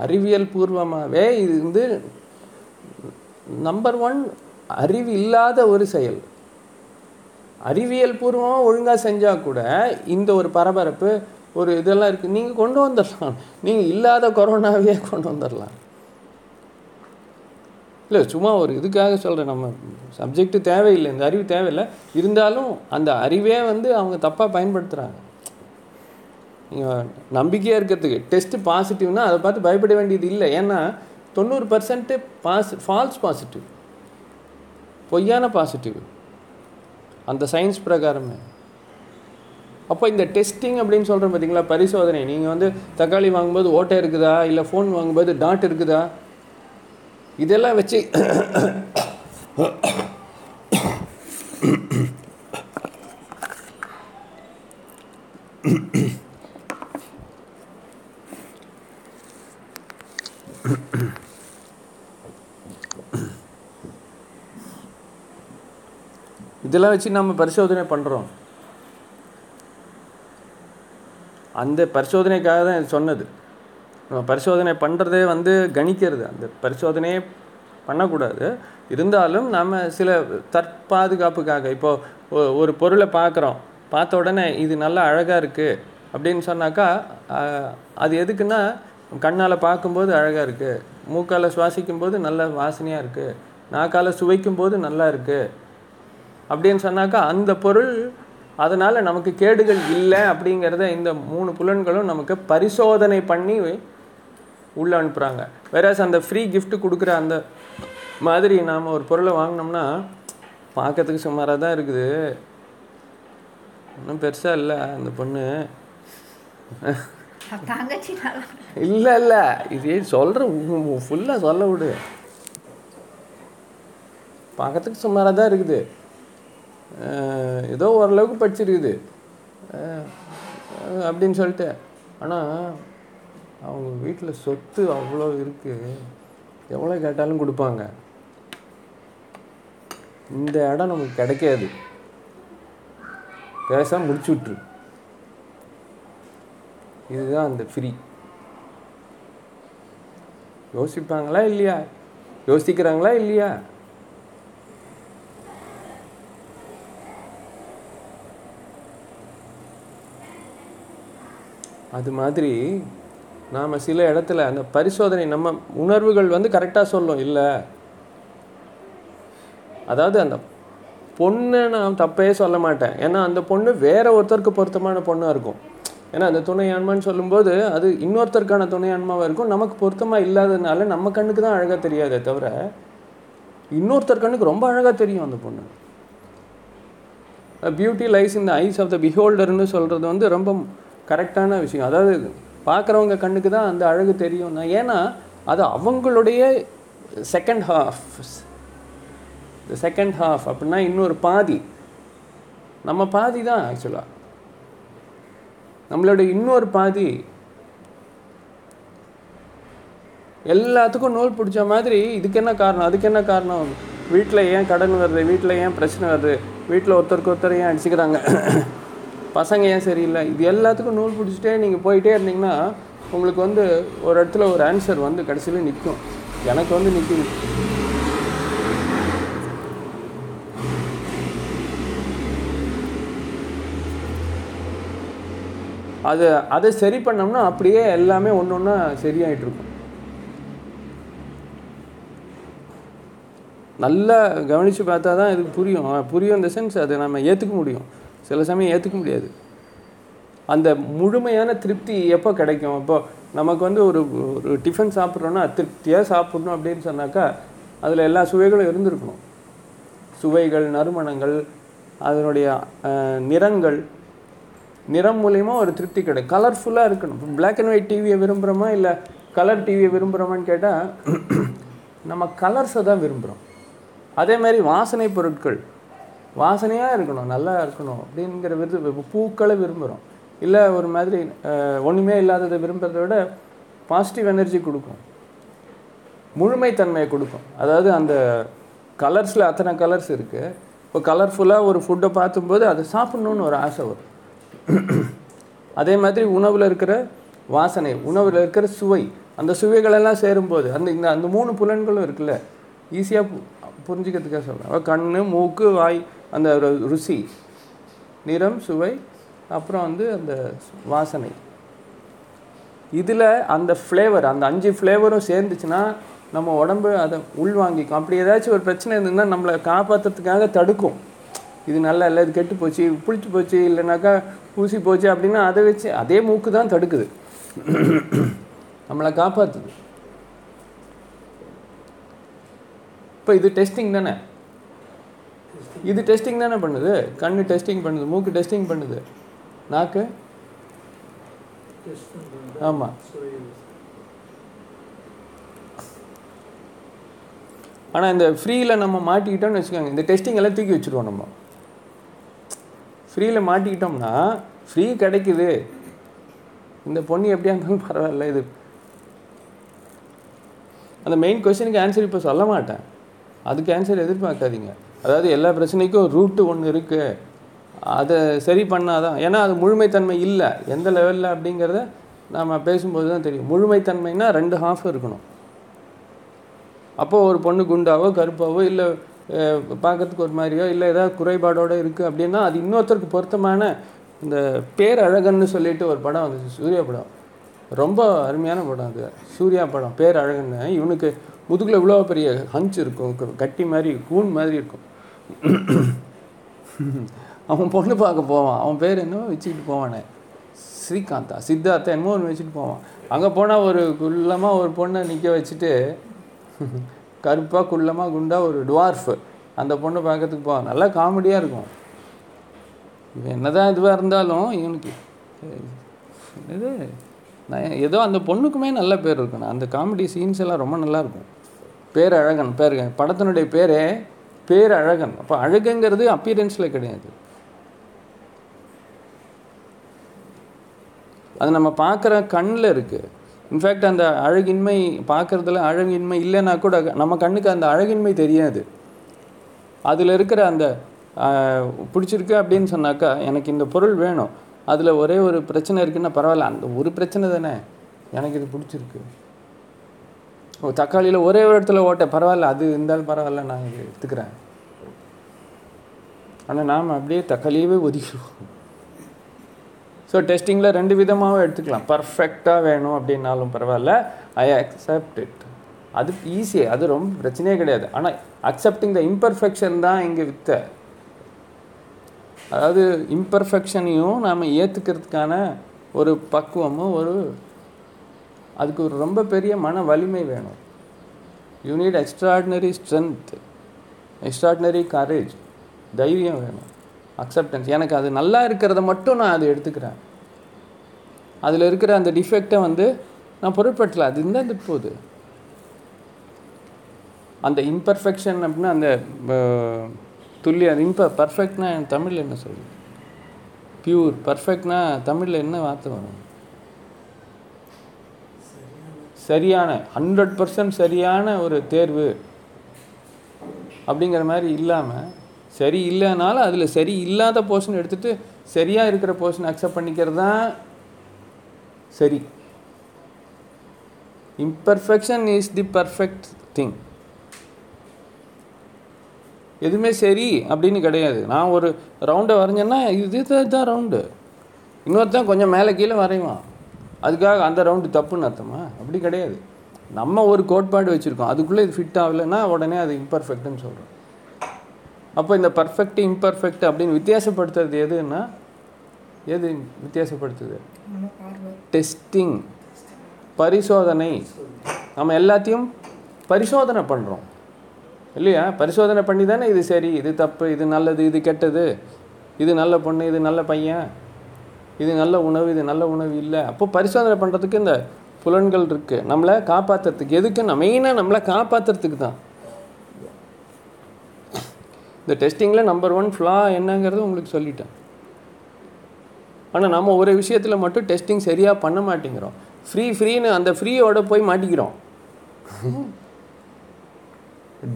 Speaker 1: அறிவியல் பூர்வமாகவே இது வந்து நம்பர் ஒன் அறிவு இல்லாத ஒரு செயல். அறிவியல் பூர்வமாக ஒழுங்காக செஞ்சால் கூட இந்த ஒரு பரபரப்பு ஒரு இதெல்லாம் இருக்குது நீங்கள் கொண்டு வந்துடலாம் நீங்கள் இல்லாத கொரோனாவே கொண்டு வந்துடலாம் இல்லை சும்மா ஒரு இதுக்காக சொல்கிறேன் நம்ம சப்ஜெக்ட்டு தேவையில்லை. இந்த அறிவு தேவையில்லை. இருந்தாலும் அந்த அறிவே வந்து அவங்க தப்பாக பயன்படுத்துகிறாங்க நீங்கள் நம்பிக்கையாக இருக்கிறதுக்கு டெஸ்ட்டு பாசிட்டிவ்னா அதை பார்த்து பயப்பட வேண்டியது இல்லை. ஏன்னா தொண்ணூறு பர்சன்ட்டு பாஸ் ஃபால்ஸ் பாசிட்டிவ் பொய்யான பாசிட்டிவ் அந்த சயின்ஸ் பிரகாரமே. அப்போ இந்த டெஸ்டிங் அப்படின்னு சொல்கிறோம் பார்த்தீங்களா பரிசோதனை. நீங்கள் வந்து தக்காளி வாங்கும்போது ஓட்டை இருக்குதா? இல்லை ஃபோன் வாங்கும்போது டாட் இருக்குதா? இதெல்லாம் வச்சு இதெல்லாம் வச்சு நம்ம பரிசோதனை பண்ணுறோம் அந்த பரிசோதனைக்காக தான் சொன்னது. நம்ம பரிசோதனை பண்ணுறதே வந்து கணிக்கிறது. அந்த பரிசோதனையே பண்ணக்கூடாது. இருந்தாலும் நம்ம சில தற்பாதுகாப்புக்காக இப்போது ஒரு பொருளை பார்க்குறோம். பார்த்த உடனே இது நல்லா அழகாக இருக்குது அப்படின்னு சொன்னாக்கா அது எதுக்குன்னா கண்ணால் பார்க்கும்போது அழகாக இருக்குது மூக்கால் சுவாசிக்கும்போது நல்ல வாசனையாக இருக்குது நாக்கால் சுவைக்கும்போது நல்லா இருக்குது அப்படின்னு சொன்னாக்கா அந்த பொருள் அதனால் நமக்கு கேடுகள் இல்லை அப்படிங்கிறத இந்த மூணு புலன்களும் நமக்கு பரிசோதனை பண்ணி உள்ளே அனுப்புகிறாங்க வேறாஸ் அந்த ஃப்ரீ gift கொடுக்குற அந்த மாதிரி நாம் ஒரு பொருளை வாங்கினோம்னா பார்க்கறதுக்கு சுமாராக தான் இருக்குது. ஒன்றும் பெருசாக இல்லை அந்த பொண்ணு. இல்லை இல்லை. இது சொல்கிற ஃபுல்லாக சொல்ல விடு. பார்க்கறதுக்கு சுமாராக தான் இருக்குது. ஏதோ ஓரளவுக்கு படிச்சிருக்குது. அப்படின்னு சொல்லிட்டு. ஆனால் அவங்க வீட்டில் சொத்து அவ்வளோ இருக்குது எவ்வளோ கேட்டாலும் கொடுப்பாங்க. இந்த இடம் நமக்கு கிடைக்காது. பேச முடிச்சு விட்ரு இதுதான் அந்த ஃப்ரீ யோசிப்பாங்களா இல்லையா? யோசிக்கிறாங்களா இல்லையா? அது மாதிரி நாம் சில இடத்துல அந்த பரிசோதனை நம்ம உணர்வுகள் வந்து கரெக்டாக சொல்லும். இல்லை. அதாவது அந்த பொண்ணை நான் தப்பே சொல்ல மாட்டேன். ஏன்னா அந்த பொண்ணு வேற ஒருத்தருக்கு பொருத்தமான பொண்ணாக இருக்கும். ஏன்னா அந்த துணை ஆன்மான்னு சொல்லும்போது அது இன்னொருத்தருக்கான துணை ஆன்மாவாக இருக்கும். நமக்கு பொருத்தமாக இல்லாததுனால நம்ம கண்ணுக்கு தான் அழகாக தெரியாதே தவிர இன்னொருத்தர் கண்ணுக்கு ரொம்ப அழகாக தெரியும் அந்த பொண்ணு. பியூட்டி லைஸ் இந்த ஐஸ் ஆஃப் த பிஹோல்டர்னு சொல்கிறது வந்து ரொம்ப கரெக்டான விஷயம். அதாவது பார்க்குறவங்க கண்ணுக்கு தான் அந்த அழகு தெரியும். நான் ஏன்னா அது அவங்களுடைய செகண்ட் ஹாஃப் இந்த செகண்ட் ஹாஃப் அப்படின்னா இன்னொரு பாதி. நம்ம பாதி தான் ஆக்சுவலாக நம்மளோட இன்னொரு பாதி. எல்லாத்துக்கும் நூல் பிடிச்ச மாதிரி இதுக்கு என்ன காரணம்? அதுக்கு என்ன காரணம்? வீட்டில் ஏன் கடன் வருது? வீட்டில் ஏன் பிரச்சனை வருது? வீட்டில் ஒருத்தருக்கு ஒருத்தர் ஏன் அடிச்சுக்கிறாங்க? பசங்க ஏன் சரியில்லை? இது எல்லாத்துக்கும் நூல் பிடிச்சிட்டே நீங்கள் போயிட்டே இருந்தீங்கன்னா உங்களுக்கு வந்து ஒரு இடத்துல ஒரு ஆன்சர் வந்து கடைசியில் நிற்கும் எனக்கு வந்து நிற்குது அது அதை சரி பண்ணோம்னா அப்படியே எல்லாமே ஒன்று ஒன்றா சரியாயிட்டு இருக்கும் நல்லா கவனித்து பார்த்தா தான் இது புரியும். புரியும் இந்த சென்ஸ் அதை நம்ம ஏற்றுக்க முடியும். சில சமயம் ஏற்றுக்க முடியாது. அந்த முழுமையான திருப்தி எப்போ கிடைக்கும்? இப்போ நமக்கு வந்து ஒரு ஒரு டிஃபன் சாப்பிட்றோன்னா திருப்தியாக சாப்பிட்ணும் அப்படின்னு சொன்னாக்கா அதில் எல்லா சுவைகளும் இருந்திருக்கணும். சுவைகள் நறுமணங்கள் அதனுடைய நிறங்கள் நிறம் மூலயமா ஒரு திருப்தி கிடைக்கும் கலர்ஃபுல்லாக இருக்கணும். பிளாக் அண்ட் ஒயிட் டிவியை விரும்புகிறோமா இல்லை கலர் டிவியை விரும்புகிறோமான்னு கேட்டால் நம்ம கலர்ஸை தான் விரும்புகிறோம் அதே மாதிரி வாசனை பொருட்கள். வாசனையாக இருக்கணும் நல்லா இருக்கணும் அப்படிங்கிற விருது பூக்களை விரும்புகிறோம் இல்லை ஒரு மாதிரி ஒன்றுமே இல்லாததை விரும்புகிறத விட பாசிட்டிவ் எனர்ஜி கொடுக்கும். முழுமைத்தன்மையை கொடுக்கும். அதாவது அந்த கலர்ஸில் அத்தனை கலர்ஸ் இருக்குது இப்போ கலர்ஃபுல்லாக ஒரு ஃபுட்டை பார்த்தும்போது அதை சாப்பிட்ணுன்னு ஒரு ஆசை வரும். அதே மாதிரி உணவில் இருக்கிற வாசனை உணவில் இருக்கிற சுவை அந்த சுவைகளெல்லாம் சேரும்போது அந்த இந்த அந்த மூணு புலன்களும் இருக்குல்ல ஈஸியாக புரிஞ்சுக்கிறதுக்காக சொல்கிறேன் கண் மூக்கு வாய் அந்த ருசி நிறம் சுவை அப்புறம் வந்து அந்த வாசனை. இதில் அந்த ஃப்ளேவர் அந்த அஞ்சு ஃப்ளேவரும் சேர்ந்துச்சுன்னா நம்ம உடம்பு அதை உள்வாங்கிக்கும். அப்படி ஏதாச்சும் ஒரு பிரச்சனை இருந்ததுன்னா நம்மளை காப்பாற்றுறதுக்காக தடுக்கும். இது நல்லா இல்லை இது கெட்டு போச்சு புளிச்சு போச்சு இல்லைனாக்கா ஊசி போச்சு அப்படின்னா அதை வச்சு அதே மூக்கு தான் தடுக்குது. நம்மளை காப்பாற்றுது இப்போ இது டெஸ்டிங் தானே? இது டெஸ்டிங் தானே பண்ணுது? கண்ணு டெஸ்டிங் பண்ணுது மூக்கு டெஸ்டிங் பண்ணுது. நாக்கு? ஆமாம் ஆனால் இந்த ஃப்ரீயில் நம்ம மாட்டிக்கிட்டோம்னு வச்சுக்கோங்க இந்த டெஸ்டிங் எல்லாம் தூக்கி வச்சுருவோம் நம்ம. ஃப்ரீயில் மாட்டிக்கிட்டோம்னா ஃப்ரீ கிடைக்குது. இந்த பொண்ணு எப்படியா இருந்தாலும் பரவாயில்ல இது. அந்த மெயின் கொஸ்டினுக்கு ஆன்சர் இப்போ சொல்ல மாட்டேன். அதுக்கு ஆன்சர் எதிர்பார்க்காதீங்க. அதாவது எல்லா பிரச்சனைக்கும் ரூட்டு ஒன்று இருக்குது அதை சரி பண்ணாதான் ஏன்னா அது முழுமைத்தன்மை இல்லை. எந்த லெவலில் அப்படிங்கிறத நாம் பேசும்போது தான் தெரியும். முழுமைத்தன்மைனா ரெண்டு ஹாஃப் இருக்கணும். அப்போது ஒரு பொண்ணு குண்டாவோ கருப்பாவோ இல்லை பார்க்கறதுக்கு ஒரு மாதிரியோ இல்லை ஏதாவது குறைபாடோட இருக்குது அப்படின்னா அது இன்னொருத்தருக்கு பொருத்தமான இந்த பேரழகன்னு சொல்லிட்டு ஒரு படம் வந்துச்சு சூர்யா படம். ரொம்ப அருமையான படம் அது. சூர்யா படம் பேரழகன்னு. இவனுக்கு முதுகில் இவ்வளோ பெரிய ஹஞ்ச் இருக்கும் கட்டி மாதிரி கூன் மாதிரி இருக்கும். அவன் பொண்ணு பார்க்க போவான். அவன் பேர் என்னவோ வச்சுக்கிட்டு போவானே. ஸ்ரீகாந்தா சித்தார்த்தா என்னமோ ஒன்று வச்சுட்டு போவான். அங்கே போனால் ஒரு குள்ளமாக ஒரு பொண்ணை நிற்க வச்சுட்டு கருப்பாக குள்ளமாக குண்டாக ஒரு டுவார்ஃப் அந்த பொண்ணை பார்க்கறதுக்கு போவான். நல்லா காமெடியாக இருக்கும். இவன் என்னதான் இதுவாக இருந்தாலும் இவனுக்கு இது நான் ஏதோ அந்த பொண்ணுக்குமே நல்ல பேர் இருக்கணும். அந்த காமெடி சீன்ஸ் எல்லாம் ரொம்ப நல்லாயிருக்கும் பேரழகன் பேர் படத்தினுடைய பேரே பேரழகன். அப்போ அழகுங்கிறது அப்பியரன்ஸில் கிடையாது. அது நம்ம பார்க்குற கண்ணில் இருக்குது இன்ஃபேக்ட் அந்த அழகின்மை பார்க்குறதுல அழகின்மை இல்லைன்னா கூட நம்ம கண்ணுக்கு அந்த அழகின்மை தெரியாது. அதில் இருக்கிற அந்த பிடிச்சிருக்கு அப்படின்னு சொன்னாக்கா எனக்கு இந்த பொருள் வேணும். அதில் ஒரே ஒரு பிரச்சனை இருக்குன்னா பரவாயில்ல. அந்த ஒரு பிரச்சனை தானே. எனக்கு இது பிடிச்சிருக்கு. ஓ தக்காளியில் ஒரே ஒரு இடத்துல ஓட்டேன். பரவாயில்ல அது இருந்தாலும் பரவாயில்ல நான் எடுத்துக்கிறேன். ஆனால் நாம் அப்படியே தக்காளியவே ஒதுக்கிடுவோம். ஸோ டெஸ்டிங்கில் ரெண்டு விதமாகவும் எடுத்துக்கலாம். பர்ஃபெக்டாக வேணும் அப்படின்னாலும் பரவாயில்ல. ஐ அக்செப்ட் இட் அது ஈஸி அது ரொம்ப பிரச்சனையே கிடையாது. ஆனால் அக்செப்டிங் த இம்பர்ஃபெக்ஷன் தான் இங்கே வித்த. அதாவது இம்பர்ஃபெக்ஷனையும் நாம் ஏற்றுக்கிறதுக்கான ஒரு பக்குவமும் ஒரு அதுக்கு ஒரு ரொம்ப பெரிய மன வலிமை வேணும். You need extraordinary strength extraordinary courage தைரியம் வேணும். அக்செப்டன்ஸ் எனக்கு அது நல்லா இருக்கிறத மட்டும் நான் அதை எடுத்துக்கிறேன். அதில் இருக்கிற அந்த டிஃபெக்டை வந்து நான் பொருட்படுத்தல. அது இருந்தால் அது போகுது அந்த இம்பர்ஃபெக்ஷன் அப்படின்னா அந்த அஹ், துல்லியம் அது இம்ப பர்ஃபெக்ட்னா தமிழில் என்ன சொல்லுது பியூர் பர்ஃபெக்ட்னா தமிழில் என்ன வார்த்தை வரும்? சரியான ஹண்ட்ரட் பர்சன்ட் சரியான ஒரு தேர்வு அப்படிங்கிற மாதிரி இல்லாமல் சரி இல்லைனாலும் அதில் சரி இல்லாத போர்ஷன் எடுத்துகிட்டு சரியாக இருக்கிற போர்ஷன் அக்செப்ட் பண்ணிக்கிறது தான் சரி. Imperfection is the perfect thing எதுவுமே சரி அப்படின்னு கிடையாது. நான் ஒரு ரவுண்டை வரைஞ்சேன்னா இது தான் ரவுண்டு இன்னொருத்தன் கொஞ்சம் மேலே கீழே வரைவான். அதுக்காக அந்த ரவுண்டு தப்புன்னு அர்த்தமா? அப்படி கிடையாது. நம்ம ஒரு கோட்பாடு வச்சுருக்கோம். அதுக்குள்ளே இது ஃபிட் ஆகலைன்னா உடனே அது இம்பர்ஃபெக்ட்னு சொல்கிறோம் அப்போ இந்த பர்ஃபெக்ட் இம்பர்ஃபெக்ட் அப்படின்னு வித்தியாசப்படுத்துறது எதுன்னா எது வித்தியாசப்படுத்துது? டெஸ்டிங் பரிசோதனை. நம்ம எல்லாத்தையும் பரிசோதனை பண்ணுறோம் இல்லையா? பரிசோதனை பண்ணி தானே இது சரி இது தப்பு இது நல்லது இது கெட்டது. இது நல்ல பொண்ணு இது நல்ல பையன். இது நல்ல உணவு இது நல்ல உணவு இல்லை. அப்போ பரிசோதனை பண்ணுறதுக்கு இந்த புலன்கள் இருக்குது நம்மளை காப்பாற்றுறதுக்கு எதுக்குன்னா மெயினாக நம்மளை காப்பாற்றுறதுக்கு தான். இந்த டெஸ்டிங்கில் நம்பர் ஒன் ஃப்ளா என்னங்கிறது உங்களுக்கு சொல்லிட்டேன். ஆனால் நம்ம ஒரு விஷயத்தில் மட்டும் டெஸ்டிங் சரியாக பண்ண மாட்டேங்கிறோம். ஃப்ரீ ஃப்ரீன்னு அந்த ஃப்ரீயோட போய் மாட்டிக்கிறோம். (laughs)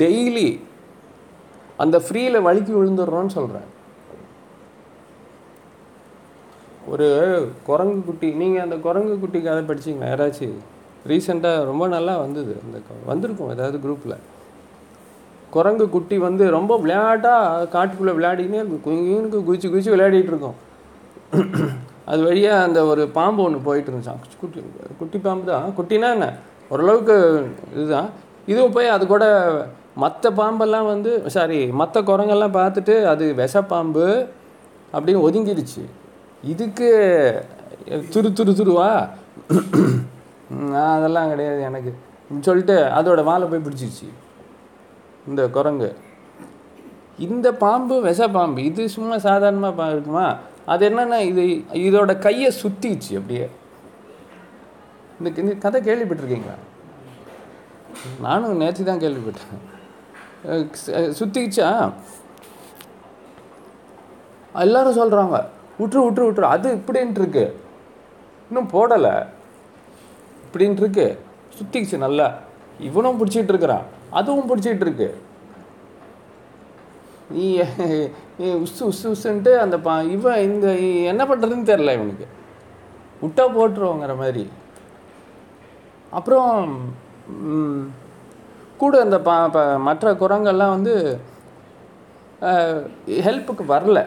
Speaker 1: டெய்லி அந்த ஃப்ரீயில் வழுக்கி விழுந்துடுறோன்னு சொல்கிறேன் ஒரு குரங்கு குட்டி நீங்கள் அந்த குரங்கு குட்டி கதை படிச்சிங்களா? யாராச்சும் ரீசெண்டாக ரொம்ப நல்லா வந்தது. அந்த வந்திருக்கும் ஏதாவது குரூப்பில் குரங்கு குட்டி வந்து ரொம்ப விளையாட்டாக காட்டுக்குள்ளே விளையாடினே குயினுக்கு குதிச்சு குதிச்சு விளையாடிட்டு இருக்கும். அது வழியாக அந்த ஒரு பாம்பு ஒன்று போயிட்டு இருந்துச்சான் குட்டி குட்டி பாம்பு தான். குட்டினா என்ன? ஓரளவுக்கு இதுதான். இதுவும் போய் அது கூட மற்ற பாம்பெல்லாம் வந்து சாரி மற்ற குரங்கெல்லாம் பார்த்துட்டு அது விஷப்பாம்பு அப்படின்னு ஒதுங்கிடுச்சு இதுக்கு துரு துரு துருவா? அதெல்லாம் கிடையாது எனக்கு. சொல்லிட்டு அதோட வாலை போய் பிடிச்சிருச்சு. இந்த குரங்கு. இந்த பாம்பு விஷ பாம்பு இது சும்மா சாதாரணமாக பா இருக்குமா? அது என்னென்னா இது இதோட கையை சுற்றிச்சு அப்படியே. இந்த இந்த கதை கேள்விப்பட்டிருக்கீங்களா? நானும் நேற்று தான் கேள்விப்பட்டேன். சுற்றிச்சா எல்லாரும் சொல்கிறாங்க விட்டுரு விட்டுரு விட்டுரு அது இப்படின்ட்டு இருக்கு இன்னும் போடலை. இப்படின்ட்டு இருக்கு நல்லா. இவனும் பிடிச்சிட்டு இருக்கிறான் அதுவும் பிடிச்சிட்டு இருக்கு நீ உசு உசு உசுன்ட்டு அந்த பா இவன் இந்த என்ன பண்ணுறதுன்னு தெரில இவனுக்கு. விட்டா போட்டுருவோங்கிற மாதிரி. அப்புறம் கூட அந்த பா ப- மற்ற குரங்கள்லாம் வந்து ஹெல்ப்புக்கு வரல.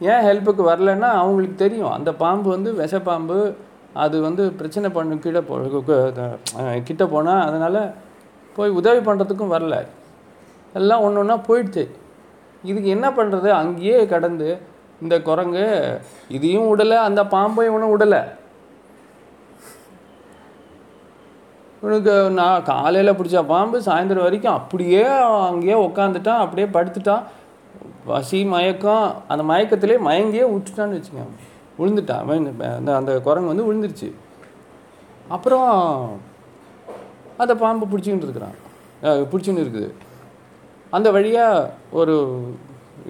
Speaker 1: ஏன் ஹெல்ப்புக்கு வரலன்னா அவங்களுக்கு தெரியும். அந்த பாம்பு வந்து விஷப்பாம்பு அது வந்து பிரச்சனை பண்ணு கீழே போ கிட்ட போனால் அதனால் போய் உதவி பண்ணுறதுக்கும் வரல. எல்லாம் ஒன்று ஒன்றா போயிடுச்சு. இதுக்கு என்ன பண்ணுறது அங்கேயே கடந்து இந்த குரங்கு இதையும் விடலை அந்த பாம்பையும் இவனும் விடலை இவனுக்கு நான் காலையில் பிடிச்ச பாம்பு சாயந்தரம் வரைக்கும் அப்படியே அங்கேயே உக்காந்துட்டான் அப்படியே படுத்துட்டான். பசி மயக்கம் அந்த மயக்கத்திலே மயங்கியே விட்டுட்டான்னு வச்சுக்கோங்க. விழுந்துட்டான் அந்த அந்த குரங்கு வந்து விழுந்துருச்சு. அப்புறம் அந்த பாம்பு பிடிச்சிக்கிட்டு இருக்கிறான். பிடிச்சின்னு இருக்குது. அந்த வழியாக ஒரு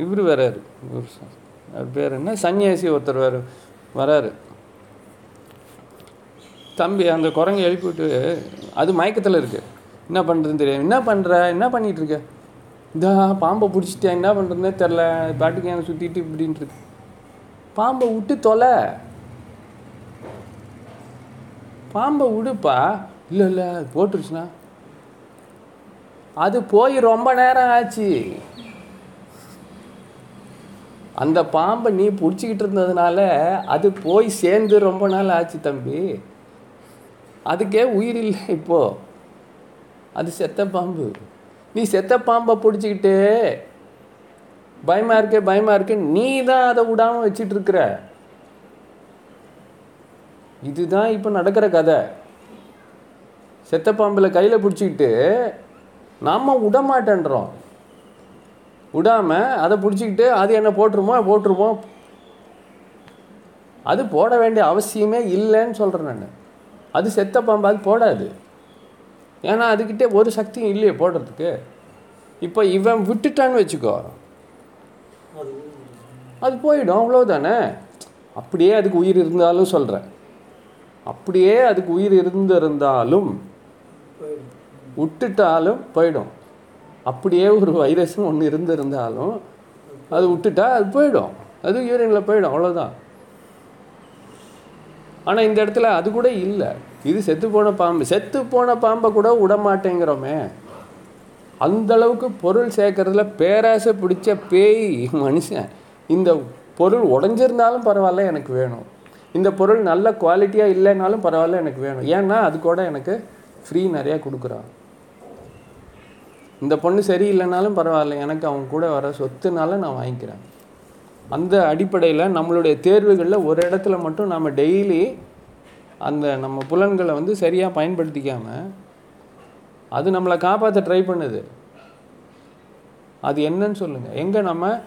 Speaker 1: இவர் வராரு பேர் என்ன? சன்னியாசி ஒருத்தர் வர வராரு. தம்பி அந்த குரங்கு எழுப்பிவிட்டு அது மயக்கத்தில் இருக்குது என்ன பண்ணுறதுன்னு தெரியும் என்ன பண்ணுற என்ன பண்ணிகிட்ருக்க இந்த இதா பாம்பை பிடிச்சிட்டேன் என்ன பண்ணுறதுனே தெரில. பாட்டுக்கு ஏன் சுற்றிட்டு இப்படின்ட்டு பாம்பை விட்டு தொலை. பாம்பை விடுப்பா. இல்லை இல்லை அது போட்டுருச்சுண்ணா அது போய் ரொம்ப நேரம் ஆச்சு. அந்த பாம்பை நீ பிடிச்சிக்கிட்டு இருந்ததுனால அது போய் சேர்ந்து ரொம்ப நாள் ஆச்சு தம்பி. அதுக்கே உயிர் இல்லை இப்போது அது செத்த பாம்பு. நீ செத்த பாம்பை பிடிச்சிக்கிட்டு பயமாக இருக்கே பயமாக இருக்கு நீ தான் அதை விடாமல் வச்சிட்டு இருக்கிற இதுதான் இப்போ நடக்கிற கதை. செத்த பாம்பில் கையில் பிடிச்சிக்கிட்டு நாம் விட மாட்டேன்றோம் விடாமல் அதை பிடிச்சிக்கிட்டு அது என்ன போட்டுருமோ போட்டுருமோ அது போட வேண்டிய அவசியமே இல்லைன்னு சொல்கிறேன் நான். அது செத்த பாம்பு அது போடாது. ஏன்னா அதுக்கிட்டே ஒரு சக்தியும் இல்லையே போடுறதுக்கு. இப்போ இவன் விட்டுட்டான்னு வச்சுக்கோ. அது போயிடும் அவ்வளோதானே அப்படியே அதுக்கு உயிர் இருந்தாலும் சொல்கிறேன் அப்படியே அதுக்கு உயிர் இருந்திருந்தாலும் விட்டுட்டாலும் போயிடும். அப்படியே ஒரு வைரஸும் ஒன்று இருந்திருந்தாலும் அது விட்டுட்டா அது போயிடும். அது யூரினில் போயிடும் அவ்வளோதான் ஆனால் இந்த இடத்துல அது கூட இல்லை. இது செத்து போன பாம்பு. செத்து போன பாம்பை கூட விட மாட்டேங்கிறோமே அந்த அளவுக்கு பொருள் சேர்க்கறதுல பேராசை பிடிச்ச பேய் மனுஷன். இந்த பொருள் உடஞ்சிருந்தாலும் பரவாயில்ல எனக்கு வேணும். இந்த பொருள் நல்ல குவாலிட்டியாக இல்லைனாலும் பரவாயில்ல எனக்கு வேணும். ஏன்னா அது கூட எனக்கு ஃப்ரீ நிறையா கொடுக்குறான். இந்த பொண்ணு சரியில்லைனாலும் பரவாயில்ல எனக்கு அவங்க கூட வர சொத்துனால நான் வாங்கிக்கிறேன். அந்த அடிப்படையில் நம்மளுடைய தேர்வுகளில் ஒரு இடத்துல மட்டும் நம்ம டெய்லி அந்த நம்ம புலன்களை வந்து சரியாக பயன்படுத்திக்காம அது நம்மளை காப்பாற்ற ட்ரை பண்ணுது. அது என்னன்னு சொல்லுங்கள் எங்கே நம்ம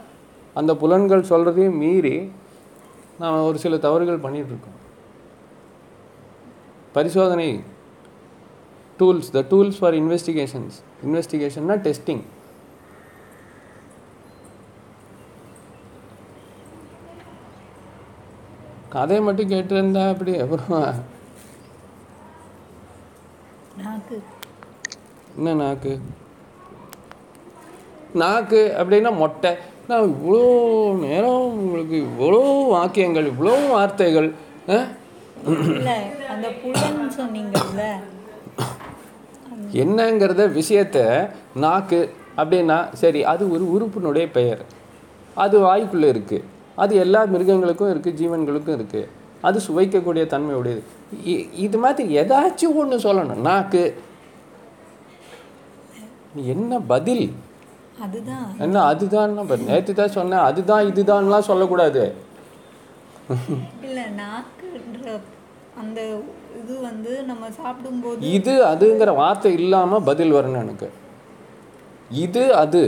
Speaker 1: அந்த புலன்கள் சொல்கிறதையும் மீறி நாம் ஒரு சில தவறுகள் பண்ணிகிட்ருக்கோம் பரிசோதனை tools the tools for investigations இன்வெஸ்டிகேஷன்னா testing கதையை மட்டும் கேட்டிருந்தா அப்படி அப்புறம்
Speaker 2: நாக்கு.
Speaker 1: என்ன நாக்கு? நாக்கு அப்படின்னா மொட்டை. நான் இவ்வளோ நேரம் உங்களுக்கு இவ்வளோ வாக்கியங்கள் இவ்வளோ வார்த்தைகள் என்னங்கிறத விஷயத்த நாக்கு அப்படின்னா சரி அது ஒரு உறுப்பினுடைய பெயர். அது வாய்க்குள்ளே இருக்குது அது எல்லா மிருகங்களுக்கும் இருக்குது ஜீவன்களுக்கும் இருக்குது அது சுவைக்கக்கூடிய தன்மை உடையது. இது மாதிரி ஏதாச்சும் ஒன்று சொல்லணும். நாக்கு. என்ன பதில்?
Speaker 2: அதுதான்.
Speaker 1: என்ன அதுதான்? நேற்று தான் சொன்னேன். அதுதான் இதுதான்லாம் சொல்லக்கூடாது.
Speaker 2: இல்ல நாக்குன்ற அந்த இது வந்து நம்ம சாப்பிடும்போது
Speaker 1: இது அதுங்கிற வார்த்தை இல்லாமல் பதில் வரணும் எனக்கு. இது அது.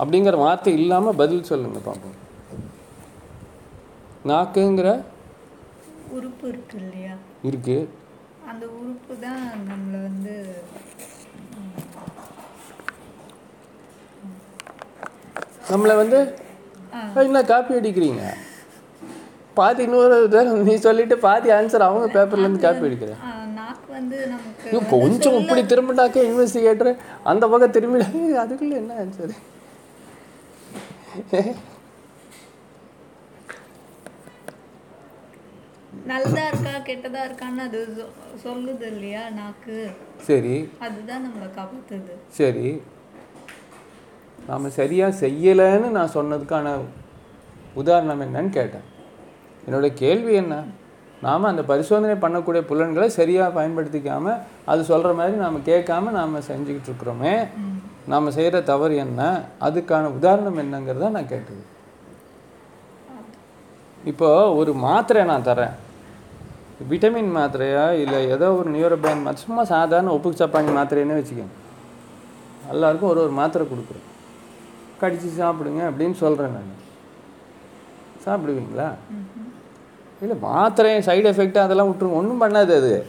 Speaker 1: அப்படிங்கிற வார்த்தை இல்லாமல் பதில் சொல்லுங்க பார்ப்போம் நாக்குங்கிற
Speaker 2: உறுப்பு இருக்கு இல்லையா?
Speaker 1: இருக்கு.
Speaker 2: அந்த உறுப்பு தான் நம்மளை வந்து
Speaker 1: நம்மளை வந்து. என்ன காப்பி அடிக்கிறீங்க? பாதி இன்னொரு நீ சொல்லிட்டு பாதி ஆன்சர் அவங்க பேப்பர்லேருந்து காப்பி அடிக்கிறேன். கொஞ்சம் இப்படி திரும்பினாக்க இன்வெஸ்டிகேட்டர் அந்த பக்கம் திரும்பி அதுக்குள்ள என்ன ஆன்சர்
Speaker 2: நல்லதா இருக்கா கெட்டதா இருக்கான்னு அது சொல்லுது இல்லையா நாக்கு?
Speaker 1: சரி.
Speaker 2: அதுதான் நம்மளை காப்பாத்துது.
Speaker 1: சரி. நாம் சரியாக செய்யலைன்னு நான் சொன்னதுக்கான உதாரணம் என்னன்னு கேட்டேன். என்னோட கேள்வி என்ன? நாம் அந்த பரிசோதனை பண்ணக்கூடிய புலன்களை சரியாக பயன்படுத்திக்காம அது சொல்கிற மாதிரி நாம் கேட்காம நாம் செஞ்சுக்கிட்டு இருக்கிறோமே. நாம் செய்கிற தவறு என்ன? அதுக்கான உதாரணம் என்னங்கிறத நான் கேட்டது. இப்போ ஒரு மாத்திரை நான் தரேன் விட்டமின் மாத்திரையா இல்லை ஏதோ ஒரு நியூரோபேன் மாத்திரை சும்மா சாதாரண உப்பு சப்பானி மாத்திரைன்னு வச்சுக்கோங்க. எல்லாருக்கும் ஒரு ஒரு மாத்திரை கொடுக்குறேன் கடிச்சு சாப்பிடுங்க அப்படின்னு சொல்கிறேன் நான். சாப்பிடுவீங்களா? இல்லை மாத்திரை சைடு எஃபெக்ட் அதெல்லாம் விட்டுருங்க. ஒன்றும் பண்ணாது அது.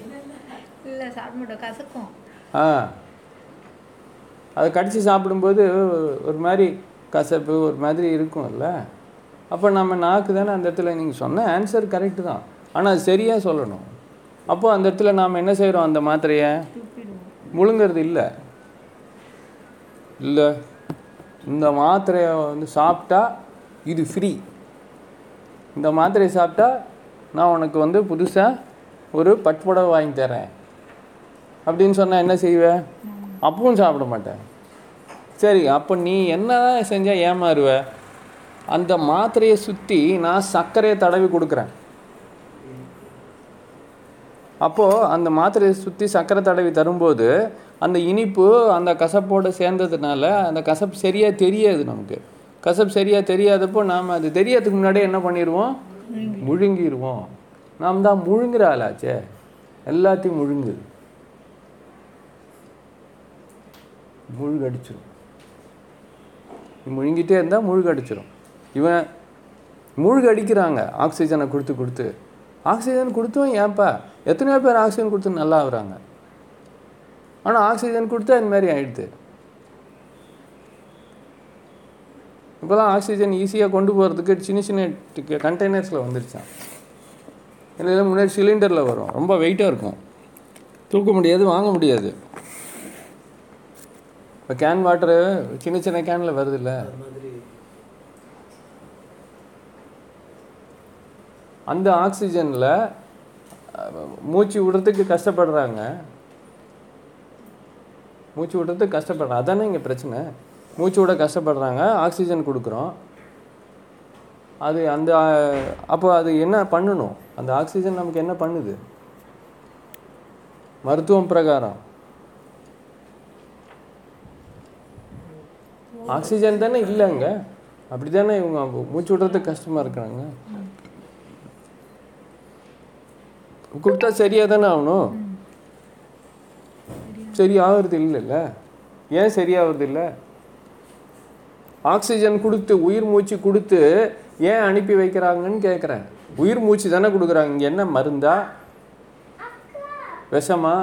Speaker 1: ஆ. அதை கடிச்சு சாப்பிடும்போது ஒரு மாதிரி கசப்பு ஒரு மாதிரி இருக்கும்ல. அப்போ நம்ம நாக்கு தானே அந்த இடத்துல நீங்கள் சொன்ன ஆன்சர் கரெக்டு தான். ஆனால் சரியாக சொல்லணும். அப்போ அந்த இடத்துல நாம் என்ன செய்கிறோம் அந்த மாத்திரையை? முழுங்கிறது இல்லை. இல்லை. இந்த மாத்திரையை வந்து சாப்பிட்டா இது ஃப்ரீ இந்த மாத்திரையை சாப்பிட்டா நான் உனக்கு வந்து புதுசாக ஒரு பட்டுப்புடவை வாங்கி தரேன். அப்படின்னு சொன்னால் என்ன செய்வேன் அப்பவும் சாப்பிட மாட்டேன். சரி அப்போ நீ என்னதான் செஞ்சால் ஏமாறுவ? அந்த மாத்திரையை சுற்றி நான் சர்க்கரையை தடவி கொடுக்குறேன். அப்போது அந்த மாத்திரையை சுற்றி சர்க்கரை தடவி தரும்போது அந்த இனிப்பு அந்த கசப்போடு சேர்ந்ததுனால அந்த கசப்பு சரியாக தெரியாது நமக்கு. கசப்பு சரியாக தெரியாதப்போ நாம் அது தெரியாததுக்கு முன்னாடியே என்ன பண்ணிடுவோம் முழுங்கிடுவோம் நாம் தான் முழுங்குற ஆளாச்சே. எல்லாத்தையும் முழுங்குது முழுகடிச்சிரும். நீ முழுங்கிட்டே இருந்தால் முழுகடிச்சிரும். இவன் முழுகடிக்கிறாங்க. ஆக்சிஜனை கொடுத்து கொடுத்து. ஆக்சிஜன் கொடுத்தும் ஏன்ப்பா எத்தனையோ பேர் ஆக்சிஜன் கொடுத்து நல்லா ஆகுறாங்க. ஆனால் ஆக்சிஜன் கொடுத்தா இந்த மாதிரி ஆயிடுது. இப்போலாம் ஆக்சிஜன் ஈஸியாக கொண்டு போகிறதுக்கு சின்ன சின்ன கண்டெய்னர்ஸில் வந்துருச்சான் இல்லை முன்னாடி சிலிண்டரில் வரும். ரொம்ப வெயிட்டாக இருக்கும். தூக்க முடியாது வாங்க முடியாது. இப்போ கேன் வாட்டரு சின்ன சின்ன கேனில் வருதுல்ல? அந்த ஆக்சிஜனில் மூச்சு விடுறதுக்கு கஷ்டப்படுறாங்க. மூச்சு விடுறதுக்கு கஷ்டப்படுறாங்க. அதானே இங்கே பிரச்சனை. மூச்சு விட கஷ்டப்படுறாங்க. ஆக்சிஜன் கொடுக்குறோம். அது அந்த அப்போ அது என்ன பண்ணணும்? அந்த ஆக்சிஜன் நமக்கு என்ன பண்ணுது? மருத்துவம் பிரகாரம். ஆக்சிஜன் தானே இல்லைங்க. அப்படி தானே இவங்க மூச்சு விடுறதுக்கு கஷ்டமாக இருக்கிறாங்க? கொடுத்தா சரியாக தானே ஆகணும்? சரி ஆகிறது இல்லைல்ல ஏன் சரியாகிறது இல்லை ஆக்சிஜன் கொடுத்து உயிர் மூச்சு கொடுத்து ஏன் அனுப்பி வைக்கிறாங்கன்னு கேட்குறேன். உயிர் மூச்சு தானே கொடுக்குறாங்க. இங்கே என்ன மருந்தா? விஷமா?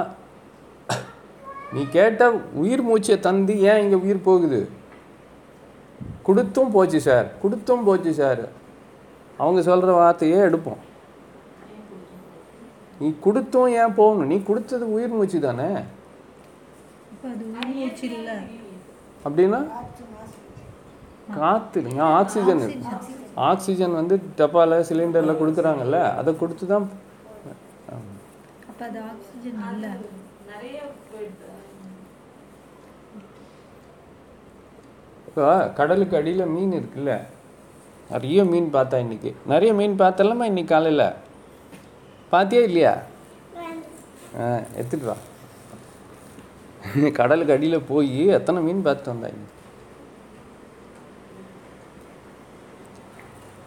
Speaker 1: நீ கேட்ட உயிர் மூச்சை தந்து ஏன் இங்கே உயிர் போகுது? கொடுத்தும் போச்சு சார். கொடுத்தும் போச்சு சார். அவங்க சொல்கிற வார்த்தையே எடுப்போம். நீ கொடுத்தும் ஏன் போகணும்? நீ கொடுத்தது உயிர் மூச்சு தானே? அப்படின்னா? காற்று இல்லைங்க ஆக்சிஜன். ஆக்சிஜன் வந்து டப்பாவில் சிலிண்டரில் கொடுக்குறாங்கல்ல அதை கொடுத்து தான் இப்போ கடலுக்கு அடியில் மீன் இருக்குல்ல? நிறைய மீன் பார்த்தா இன்னைக்கு. நிறைய மீன் பார்த்தலாமா இன்னைக்கு காலையில்? பார்த்தியா இல்லையா? ஆ எடுத்துட்டு வா. கடலுக்கு அடியில் போய் எத்தனை மீன் பார்த்து வந்தா இன்னைக்கு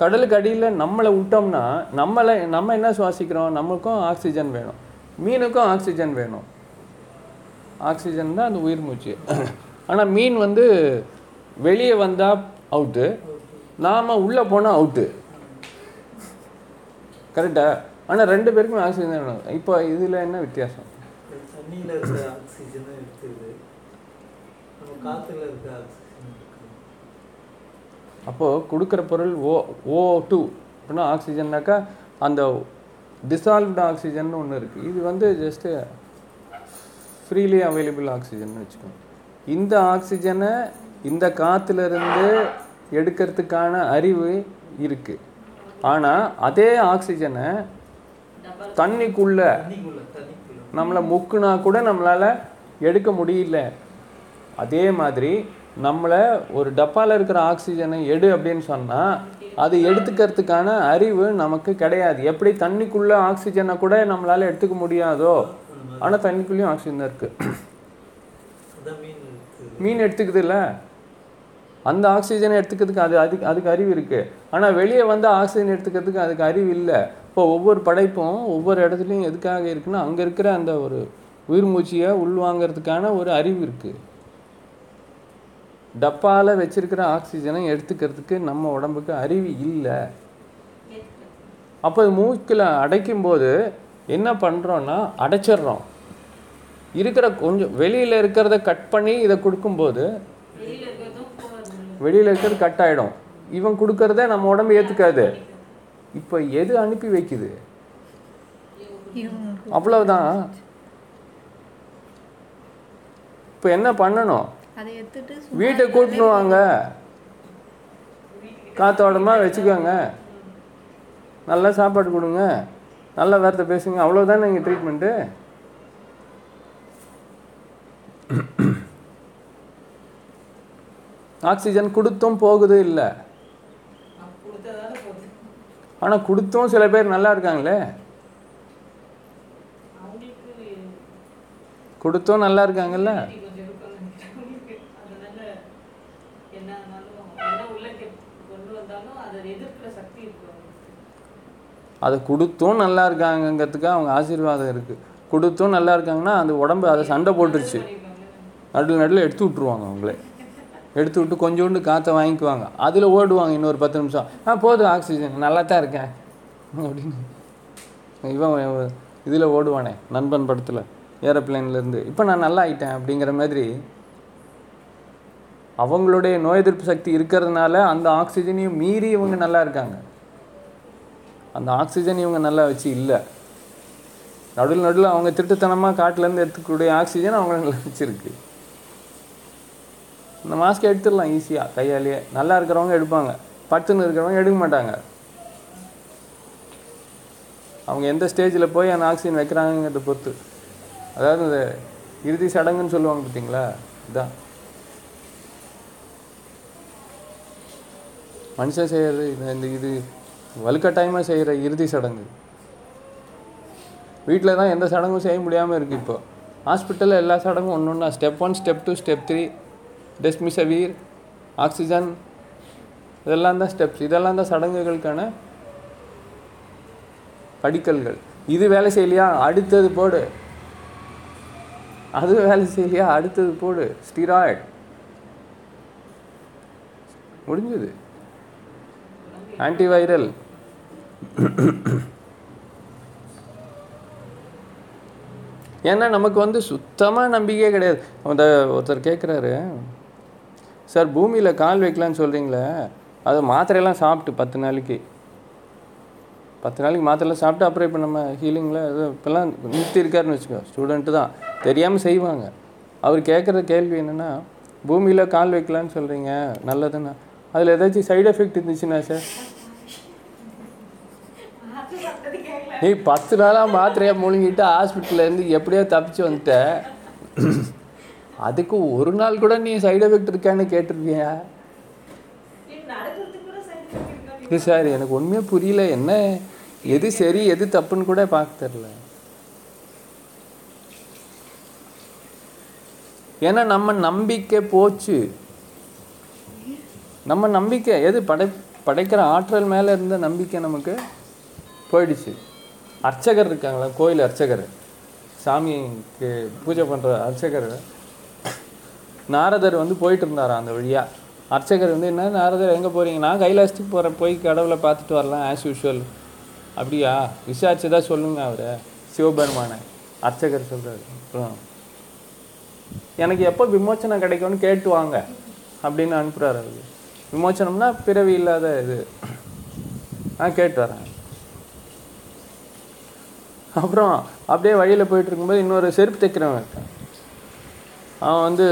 Speaker 1: கடலுக்கு அடியில் நம்மளை விட்டோம்னா நம்மளை நம்ம என்ன சுவாசிக்கிறோம்? நமக்கும் ஆக்சிஜன் வேணும். மீனுக்கும் ஆக்சிஜன் வேணும். ஆக்சிஜன் தான் அந்த உயிர் மூச்சு. ஆனால் மீன் வந்து வெளியே வந்தால் அவுட்டு நாம் உள்ளே போனால் அவுட்டு கரெக்டா ஆனால் ரெண்டு பேருக்குமே ஆக்சிஜன் தான் வேணும். இப்போ இதில் என்ன வித்தியாசம்?
Speaker 3: தண்ணியில் இருக்க ஆக்சிஜனை எடுத்துக்குது. நம்ம காற்றுல இருக்க ஆக்சிஜன்
Speaker 1: அப்போது கொடுக்குற பொருள் ஓ ஓ டூ அப்படின்னா ஆக்சிஜன்னாக்கா அந்த டிசால்வ்டு ஆக்சிஜன் ஒன்று இருக்குது இது வந்து ஜஸ்ட்டு ஃப்ரீலி அவைலபிள் ஆக்சிஜன் வச்சுக்கோங்க. இந்த ஆக்சிஜனை இந்த காத்துல இருந்து எடுக்கிறதுக்கான அறிவு இருக்குது ஆனால் அதே ஆக்சிஜனை தண்ணிக்குள்ள. நம்மளை முக்குனா கூட நம்மளால் எடுக்க முடியல. அதே மாதிரி நம்மளை ஒரு டப்பாவில் இருக்கிற ஆக்சிஜனை எடு அப்படின்னு சொன்னால் அது எடுத்துக்கிறதுக்கான அறிவு நமக்கு கிடையாது. எப்படி தண்ணிக்குள்ளே ஆக்சிஜனை கூட நம்மளால் எடுத்துக்க முடியாதோ ஆனால் தண்ணிக்குள்ளேயும் ஆக்சிஜன் இருக்குது
Speaker 3: மீன் எடுத்துக்குது
Speaker 1: இல்லை? எடுத்துக்குதுல்ல அந்த ஆக்சிஜனை எடுத்துக்கிறதுக்கு அது அதுக்கு அதுக்கு அறிவு இருக்குது ஆனால் வெளியே வந்து ஆக்சிஜன் எடுத்துக்கிறதுக்கு அதுக்கு அறிவு இல்லை. இப்போ ஒவ்வொரு படைப்பும் ஒவ்வொரு இடத்துலையும் எதுக்காக இருக்குன்னா அங்கே இருக்கிற அந்த ஒரு உயிர் மூச்சியை உள்வாங்கிறதுக்கான ஒரு அறிவு இருக்குது டப்பாவில் வச்சிருக்கிற ஆக்சிஜனை எடுத்துக்கிறதுக்கு நம்ம உடம்புக்கு அறிவு இல்லை. அப்போ அது மூக்கில் அடைக்கும்போது என்ன பண்ணுறோன்னா அடைச்சிடுறோம். இருக்கிற கொஞ்சம் வெளியில் இருக்கிறத கட் பண்ணி இதை கொடுக்கும்போது
Speaker 4: வெளியில
Speaker 1: இருக்கிறது கட் ஆகிடும் இவன் கொடுக்கறத நம்ம உடம்பு ஏற்றுக்காது இப்போ எது அனுப்பி வைக்குது? அவ்வளவுதான். இப்போ என்ன பண்ணணும்? வீட்டை கூட்டின்னு வாங்க. காத்தோட்டமா வச்சுக்கோங்க. நல்ல சாப்பாடு கொடுங்க. நல்ல வார்த்தை பேசுங்க. அவ்வளோதானே இங்கே ட்ரீட்மெண்ட்டு ஆக்சிஜன் கொடுத்தும் போகுது இல்லை. ஆனால் கொடுத்தும் சில பேர் நல்லா இருக்காங்களே. கொடுத்தும் நல்லா இருக்காங்கல்ல.
Speaker 4: அதை
Speaker 1: அதை கொடுத்தும் நல்லா இருக்காங்கங்கிறதுக்கு அவங்க ஆசீர்வாதம் இருக்குது கொடுத்தும் நல்லா இருக்காங்கன்னா அந்த உடம்பு அதை சண்டை போட்டுருச்சு. நடுவில் நடுவில் எடுத்து விட்ருவாங்க அவங்களே. எடுத்து விட்டு கொஞ்சோண்டு காற்றை வாங்கிக்குவாங்க. அதில் ஓடுவாங்க இன்னொரு பத்து நிமிஷம். ஆ போதும் ஆக்சிஜன். நல்லா தான் இருக்கேன். அப்படின்னு. இவன் இதில் ஓடுவானே நண்பன் படத்தில் ஏரோப்ளேன்லேருந்து. இப்போ நான் நல்லா ஆயிட்டேன். அப்படிங்கிற மாதிரி அவங்களுடைய நோய் எதிர்ப்பு சக்தி இருக்கிறதுனால அந்த ஆக்சிஜனையும் மீறி இவங்க நல்லா இருக்காங்க. அந்த ஆக்சிஜன் இவங்க நல்லா வச்சு இல்லை. நடுவில் நடுவில் அவங்க திருட்டுத்தனமாக காட்டிலேருந்து எடுத்துக்கூடிய ஆக்சிஜன் அவங்க நல்லா வச்சுருக்கு. இந்த மாஸ்க் எடுத்துடலாம் ஈஸியாக கையாலேயே. நல்லா இருக்கிறவங்க எடுப்பாங்க. பட்டுன்னு இருக்கிறவங்க எடுக்க மாட்டாங்க. அவங்க எந்த ஸ்டேஜில் போய் அந்த ஆக்சிஜன் வைக்கிறாங்கிறத பொறுத்து. அதாவது இந்த இறுதி சடங்குன்னு சொல்லுவாங்க பார்த்தீங்களா? இதான். மனுஷன் செய்கிறது இந்த இது வலுக்கட்டாயமாக செய்கிற இறுதி சடங்கு. வீட்டில் தான் எந்த சடங்கும் செய்ய முடியாமல் இருக்குது இப்போ. ஹாஸ்பிட்டலில் எல்லா சடங்கும் ஒன்று ஒன்றா step one step two step three டெஸ்மிசவீர் oxygen இதெல்லாம் தான் ஸ்டெப்ஸ். இதெல்லாம் தான் சடங்குகளுக்கான படிக்கல்கள். இது வேலை செய்யலையா? அடுத்தது போடு. அது வேலை செய்யலையா? அடுத்தது போடு. ஸ்டிராய்ட். முடிஞ்சது. ஆன்டிவைரல். ஏன்னா நமக்கு வந்து சுத்தமாக நம்பிக்கையே கிடையாது. அந்த ஒருத்தர் கேட்குறாரு சார் பூமியில் கால் வைக்கலான்னு சொல்கிறீங்களே அது மாத்திரையெல்லாம் சாப்பிட்டு பத்து நாளைக்கு. பத்து நாளைக்கு மாத்திரைலாம் சாப்பிட்டு அப்புறம் இப்போ நம்ம ஹீலிங்கில் இது இப்போல்லாம் நிறுத்தி இருக்காருன்னு வச்சுக்கோ ஸ்டூடெண்ட்டு தான். தெரியாமல் செய்வாங்க. அவர் கேட்குற கேள்வி என்னென்னா பூமியில் கால் வைக்கலான்னு சொல்கிறீங்க நல்லதுன்னா. அதில் ஏதாச்சும் சைடு எஃபெக்ட் இருந்துச்சுன்னா சார்? நீ பத்து நாளாக மாத்திரையாக முழுங்கிட்டு ஹாஸ்பிட்டல்லேருந்து எப்படியோ தப்பிச்சு வந்துட்ட. அதுக்கு ஒரு நாள் கூட நீ சைடு எஃபெக்ட் இருக்கான்னு கேட்டிருக்கியா? இது சார் எனக்கு ஒன்றுமே புரியல. என்ன எது சரி எது தப்புன்னு கூட பார்க்க தெரில ஏன்னா நம்ம நம்பிக்கை போச்சு. நம்ம நம்பிக்கை எது படை படைக்கிற ஆற்றல் மேலே இருந்த நம்பிக்கை நமக்கு போயிடுச்சு. அர்ச்சகர் இருக்காங்களா? கோயில் அர்ச்சகர். சாமிக்கு பூஜை பண்ணுற அர்ச்சகர். நாரதர் வந்து போயிட்டு இருந்தாரா அந்த வழியாக அர்ச்சகர் வந்து என்ன நாரதர் எங்கே போகிறீங்க நான் கைலாசத்துக்கு போகிறேன் போய் கடவுளை பார்த்துட்டு வரலாம் ஆஸ் யூஷுவல் அப்படியா? விசாரிச்சு தான் சொல்லுங்க அவரை. சிவபெருமானை. அர்ச்சகர் சொல்கிறாரு அப்புறம் எனக்கு எப்போ விமோச்சனம் கிடைக்கும்னு கேட்டு வாங்க அப்படின்னு அனுப்புகிறாரு அவர். விமோச்சனம்னா பிறவி இல்லாத இது. நான் கேட்டு வரேன். அப்புறம் அப்படியே வழியில் போயிட்டு இருக்கும்போது இன்னொரு செருப்பு தைக்கிறவன் இருக்கான். அவன் வந்து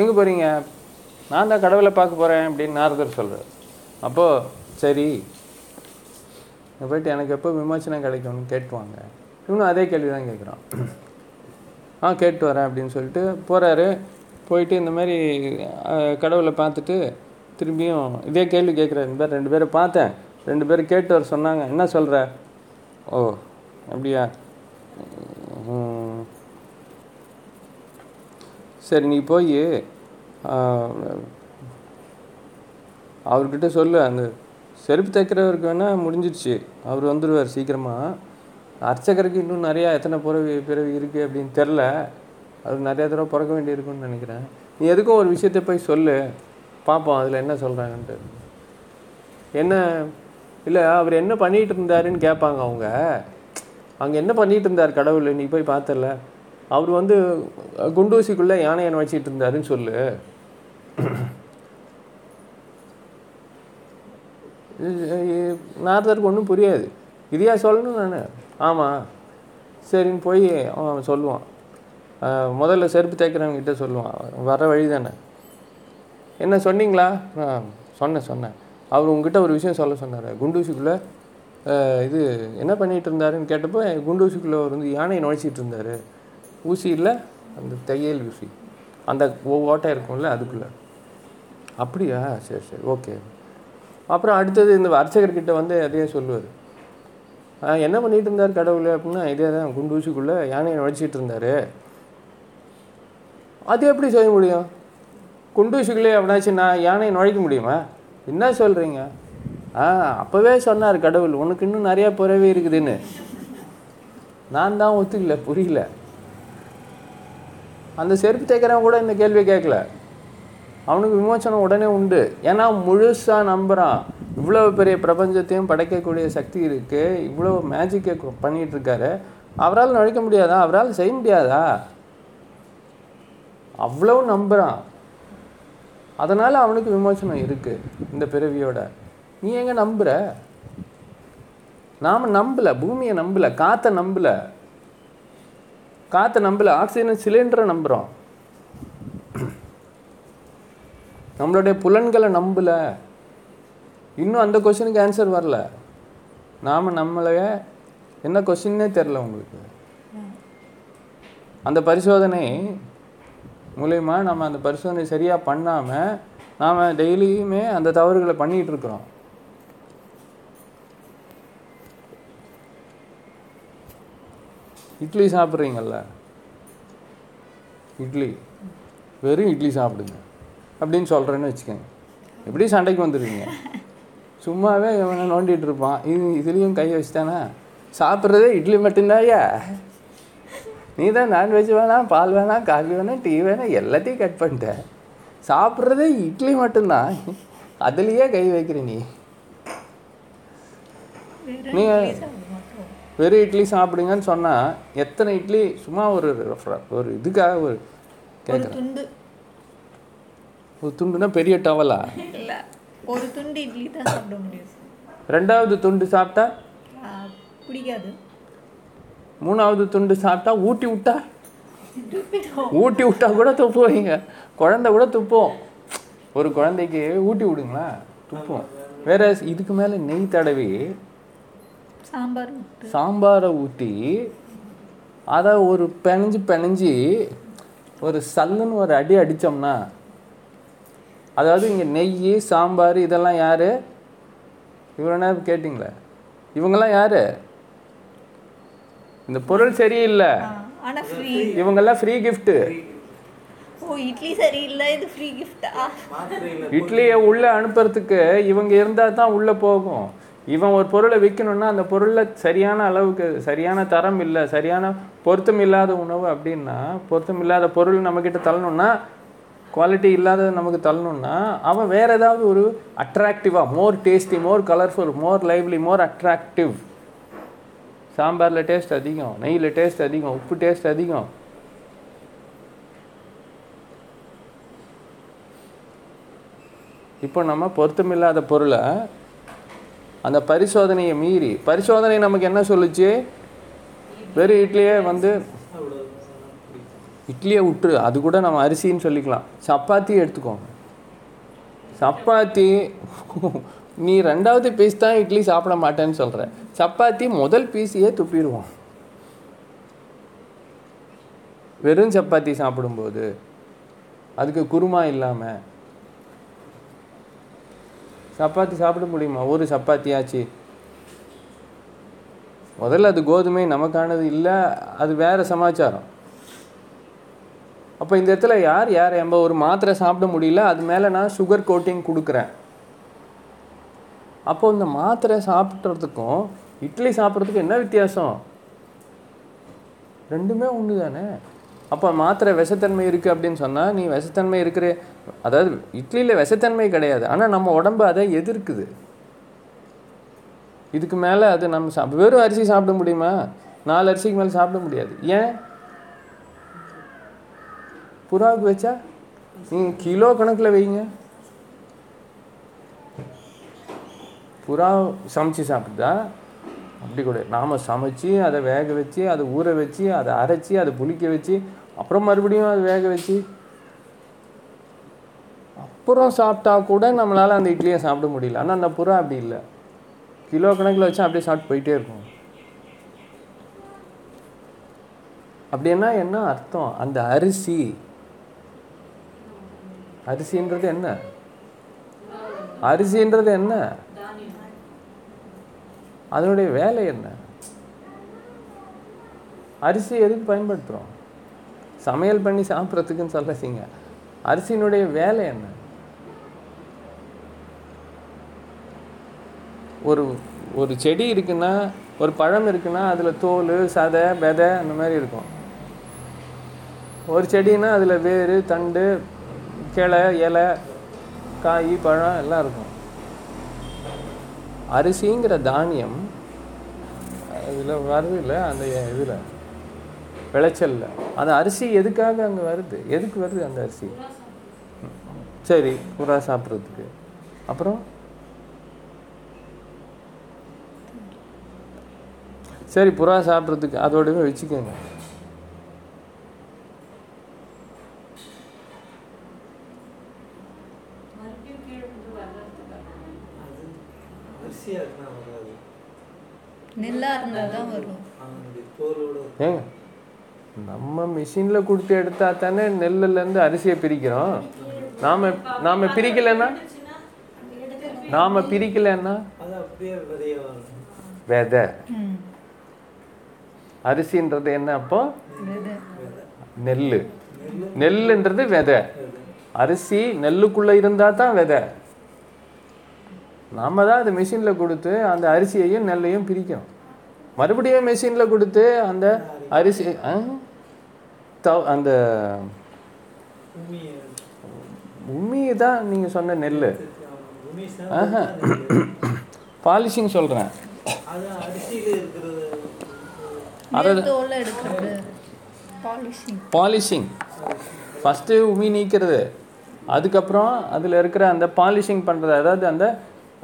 Speaker 1: எங்கே போகிறீங்க நான் தான் கடவுளை பார்க்க போகிறேன் அப்படின்னு நாரதர் சொல்கிறார் அப்போது சரி. இங்கே போயிட்டு எனக்கு எப்போ விமர்சனம் கிடைக்கும்னு கேட்டுவாங்க. இவனும் அதே கேள்வி தான் கேட்குறான் ஆ கேட்டு வரேன் அப்படின்னு சொல்லிட்டு போகிறாரு போயிட்டு இந்த மாதிரி கடவுளை பார்த்துட்டு திரும்பியும் இதே கேள்வி கேட்குறாரு இந்த பேர் ரெண்டு பேரை பார்த்தேன். ரெண்டு பேரும் கேட்டு வர சொன்னாங்க. என்ன சொல்கிற ஓ அப்படியா? சரி நீ போய் அவர்கிட்ட சொல்லு. அந்த செருப்பு தைக்கிறவருக்கு வேணால் முடிஞ்சிடுச்சு. அவர் வந்துடுவார் சீக்கிரமாக அர்ச்சகருக்கு இன்னும் நிறையா எத்தனை பிறவி பிறவி இருக்குது அப்படின்னு தெரில. அவர் நிறையா தடவை பிறக்க வேண்டியிருக்குன்னு நினைக்கிறேன். நீ எதுக்கும் ஒரு விஷயத்தை போய் சொல்லு. பார்ப்போம் அதில் என்ன சொல்கிறாங்கன்ட்டு என்ன இல்லை அவர் என்ன பண்ணிகிட்டு இருந்தாருன்னு கேட்பாங்க அவங்க. அங்கே என்ன பண்ணிட்டு இருந்தார் கடவுள்? நீ போய் பார்த்தல. அவர் வந்து குண்டூசிக்குள்ளே யானையை வச்சிட்டு இருந்தாருன்னு சொல்லு. நார்தருக்கு ஒன்றும் புரியாது. இதையா சொல்லணும் நான்? ஆமாம் சரின்னு போய் அவன் சொல்லுவான். முதல்ல செருப்பு தேய்க்கிறவங்கிட்ட கிட்ட சொல்லுவான். வர வழி தானே. என்ன சொன்னீங்களா? சொன்னேன் சொன்னேன். அவர் உங்ககிட்ட ஒரு விஷயம் சொல்ல சொன்னார். குண்டூசிக்குள்ளே இது என்ன பண்ணிட்டு இருந்தாருன்னு கேட்டப்போ குண்டூசிக்குள்ளே வந்து யானையை நுழைச்சிட்டு இருந்தார் ஊசி இல்லை அந்த தையல் ஊசி. அந்த ஓ- ஓட்டை இருக்கும்ல அதுக்குள்ளே. அப்படியா? சரி சரி ஓகே. அப்புறம் அடுத்தது இந்த அர்ச்சகர்கிட்ட வந்து அதையே சொல்லுவார். என்ன பண்ணிட்டு இருந்தார் கடவுள் அப்படின்னா இதே தான் குண்டூசிக்குள்ளே யானையை நுழைச்சிட்டு இருந்தார் அது எப்படி செய்ய முடியும்? குண்டூசிக்குள்ளே அப்படின்னாச்சு நான் யானையை நுழைக்க முடியுமா? என்ன சொல்கிறீங்க ஆ அப்போவே சொன்னார் கடவுள் உனக்கு இன்னும் நிறையா பிறவி இருக்குதுன்னு. நான் தான் ஒத்துக்கல புரியல. அந்த செருப்பு தைக்கிறவன் கூட இந்த கேள்வியை கேட்கல. அவனுக்கு விமோசனம் உடனே உண்டு. ஏன்னா முழுசாக நம்புகிறான் இவ்வளோ பெரிய பிரபஞ்சத்தையும் படைக்கக்கூடிய சக்தி இருக்குது இவ்வளோ மேஜிக்கை பண்ணிகிட்டு இருக்காரு அவரால் நுழைக்க முடியாதா? அவரால் செய்ய முடியாதா? அவ்வளோ நம்புகிறான் அதனால் அவனுக்கு விமோசனம் இருக்குது இந்த பிறவியோட. நீ எங்க நம்புற? நாம் நம்பல பூமியை நம்பல காற்றை நம்பல. காற்றை நம்பல ஆக்சிஜன் சிலிண்டரை நம்புகிறோம் நம்மளுடைய புலன்களை நம்பல. இன்னும் அந்த கொஷனுக்கு ஆன்சர் வரல. நாம் நம்மளைய என்ன கொஷின்னே தெரில உங்களுக்கு. அந்த பரிசோதனை மூலயமா நம்ம அந்த பரிசோதனை சரியாக பண்ணாமல் நாம் டெய்லியுமே அந்த தவறுகளை பண்ணிகிட்டு இட்லி சாப்பிட்றீங்கல்ல? இட்லி. வெறும் இட்லி சாப்பிடுங்க. அப்படின்னு சொல்கிறேன்னு வச்சுக்கோங்க. எப்படி சண்டைக்கு வந்துடுவீங்க? சும்மாவே இவனை நோண்டிகிட்டு இருப்பான். இது இதுலேயும் கை வச்சுட்டானா? சாப்பிட்றதே இட்லி மட்டும்தாயா நீ தான் நான்வெஜ் வேணாம் பால் வேணாம் காஃபி வேணாம் டீ வேணாம் எல்லாத்தையும் கட் பண்ணிட்ட. சாப்பிட்றதே இட்லி மட்டும்தான். அதுலேயே கை வைக்கிற நீ.
Speaker 2: நீ
Speaker 1: நீங்க-
Speaker 2: இட்லி சாப்பிட மாட்டோம்.
Speaker 1: வெறும் இட்லி சாப்பிடுங்கன்னு சொன்னால் எத்தனை இட்லி? சும்மா ஒரு ஒரு இதுக்காக ஒரு கேட்குறேன்
Speaker 2: துண்டு.
Speaker 1: ஒரு துண்டுனா பெரிய டவலா
Speaker 2: இல்ல. ஒரு துண்டு இட்லி தான் சாப்பிட முடியும்.
Speaker 1: ரெண்டாவது துண்டு சாப்பிட்டா?
Speaker 2: பிடிக்காது.
Speaker 1: மூணாவது துண்டு சாப்பிட்டா ஊட்டி விட்டா? ஊட்டி விட்டா கூட துப்புவீங்க. குழந்தை கூட துப்போம். ஒரு குழந்தைக்கு ஊட்டி விடுங்களா? துப்போம். வேற இதுக்கு மேலே நெய் தடவி
Speaker 2: சாம்பார்
Speaker 1: சாம்பாரை ஊற்றி அதை ஒரு பிணைஞ்சு பிணைஞ்சு ஒரு சல்லுன்னு ஒரு அடி அடித்தோம்னா அதாவது இங்கே நெய் சாம்பார் இதெல்லாம் யார்? இவ்வளோ நேரம் கேட்டிங்களே? இவங்கெல்லாம் யார்? இந்த பொருள் சரியில்லை. இவங்கெல்லாம் ஃப்ரீ கிஃப்ட்டு
Speaker 2: ஓ இட்லி சரியில்லை இது ஃப்ரீ கிஃப்டா
Speaker 3: மாத்திரையில்
Speaker 1: இட்லியை உள்ளே அனுப்புறதுக்கு இவங்க இருந்தால் தான் உள்ளே போகும். இவன் ஒரு பொருளை விற்கணும்னா அந்த பொருளில் சரியான அளவுக்கு சரியான தரம் இல்லை சரியான பொருத்தம் இல்லாத உணவு அப்படின்னா பொருத்தம் இல்லாத பொருள் நம்மக்கிட்ட தள்ளணும்னா குவாலிட்டி இல்லாதது நமக்கு தள்ளணும்னா அவன் வேறு ஏதாவது ஒரு அட்ராக்டிவாக more tasty more colourful more lively more attractive சாம்பாரில் டேஸ்ட் அதிகம் நெய்யில் டேஸ்ட் அதிகம் உப்பு டேஸ்ட் அதிகம். இப்போ நம்ம பொருத்தமில்லாத பொருளை அந்த பரிசோதனையை மீறி. பரிசோதனை நமக்கு என்ன சொல்லுச்சு? வெறும் இட்லியே வந்து இட்லியை விட்டுரு அது கூட நம்ம அரிசின்னு சொல்லிக்கலாம். சப்பாத்தி எடுத்துக்கோங்க சப்பாத்தி நீ ரெண்டாவது பீஸ் தான் இட்லி சாப்பிட மாட்டேன்னு சொல்கிற சப்பாத்தி முதல் பீஸையே துப்பிடுவோம். வெறும் சப்பாத்தி சாப்பிடும்போது அதுக்கு குருமா இல்லாமல் சப்பாத்தி சாப்பிட முடியுமா? ஒரு சப்பாத்தியாச்சு. முதல்ல அது கோதுமை நமக்கானது இல்லை அது வேறு சமாச்சாரம். அப்போ இந்த இடத்துல யார் யார் நம்ம ஒரு மாத்திரை சாப்பிட முடியல அது மேலே நான் சுகர் கோட்டிங் கொடுக்குறேன். அப்போ இந்த மாத்திரை சாப்பிட்றதுக்கும் இட்லி சாப்பிட்றதுக்கும் என்ன வித்தியாசம்? ரெண்டுமே ஒன்று தானே அப்போ மாத்திரை விஷத்தன்மை இருக்குது அப்படின்னு சொன்னால் நீ விஷத்தன்மை இருக்கிற. அதாவது இட்லியில் விஷத்தன்மை கிடையாது. ஆனால் நம்ம உடம்பு அதை எதிர்க்குது. இதுக்கு மேலே அது நம்ம சாப் வெறும் அரிசி சாப்பிட முடியுமா? நாலு அரிசிக்கு மேலே சாப்பிட முடியாது. ஏன்? புறாவுக்கு வச்சா? நீங்கள் கிலோ கணக்கில் வைங்க. புறா சமைச்சு சாப்பிட்டா அப்படி கூட. நாம் சமைச்சு அதை வேக வச்சு அதை ஊற வச்சு அதை அரைச்சி அதை புளிக்க வச்சு அப்புறம் மறுபடியும் அதை வேக வச்சு அப்புறம் சாப்பிட்டா கூட நம்மளால் அந்த இட்லியை சாப்பிட முடியல. ஆனால் அந்த புறா அப்படி இல்லை. கிலோ கணக்கில் வச்சு அப்படியே சாப்பிட்டு போயிட்டே இருக்கும். அப்படின்னா என்ன அர்த்தம்? அந்த அரிசி. அரிசின்றது என்ன? அரிசின்றது என்ன? அதனுடைய வேலை என்ன? அரிசி எதுக்கு பயன்படுத்துகிறோம் சமையல் பண்ணி சாப்பிட்றதுக்குன்னு சொல்லாதீங்க. அரிசியினுடைய வேலை என்ன? ஒரு ஒரு செடி இருக்குன்னா ஒரு பழம் இருக்குன்னா அதில் தோல் சதை விதை அந்த மாதிரி இருக்கும். ஒரு செடின்னா அதில் வேர் தண்டு கிளை இலை காய் பழம் எல்லாம் இருக்கும். அரிசிங்கிற தானியம் இதில் வருது இல்லை அந்த இதில். விளைச்சலில் அந்த அரிசி எதுக்காக அங்கே வருது? எதுக்கு வருது அந்த அரிசி? சரி புறா சாப்பிட்றதுக்கு. அப்புறம்? சரி புறா சாப்பிட்றதுக்கு அதோடவே வச்சுக்கோங்க
Speaker 4: மறுபடியும் கீழே இருந்து வர்றதுக்காக
Speaker 3: அது அரிசியாக இருந்தால் வராது
Speaker 2: நெல்லா இருந்தா தான் வரும்.
Speaker 1: ஏங்க நம்ம மிஷினில் கொடுத்து எடுத்தா தானே நெல்லுலேருந்து அரிசியை பிரிக்கிறோம். நாம் நாம் பிரிக்கலைன்னா? நாம் பிரிக்கலைன்னா?
Speaker 3: அது
Speaker 1: விதை. அரிசின்றது என்ன அப்போ? நெல் நெல்லுன்றது விதை. அரிசி நெல்லுக்குள்ளே இருந்தால் தான் விதை. நாம தான் அது மிஷினில் கொடுத்து அந்த அரிசியையும் நெல்லையும் பிரிக்கணும் மறுபடியும் மிஷினில் கொடுத்து அந்த அரிசி அந்த உண்மையை தான் நீங்கள் சொன்ன நெல்
Speaker 3: உமி
Speaker 1: ஆஹா. பாலிஷிங் சொல்கிறேன் அதாவது
Speaker 2: பாலிஷிங்
Speaker 1: பாலிஷிங் ஃபஸ்ட்டு உமி நீக்கிறது. அதுக்கப்புறம் அதில் இருக்கிற அந்த பாலிஷிங் பண்ணுறது அதாவது அந்த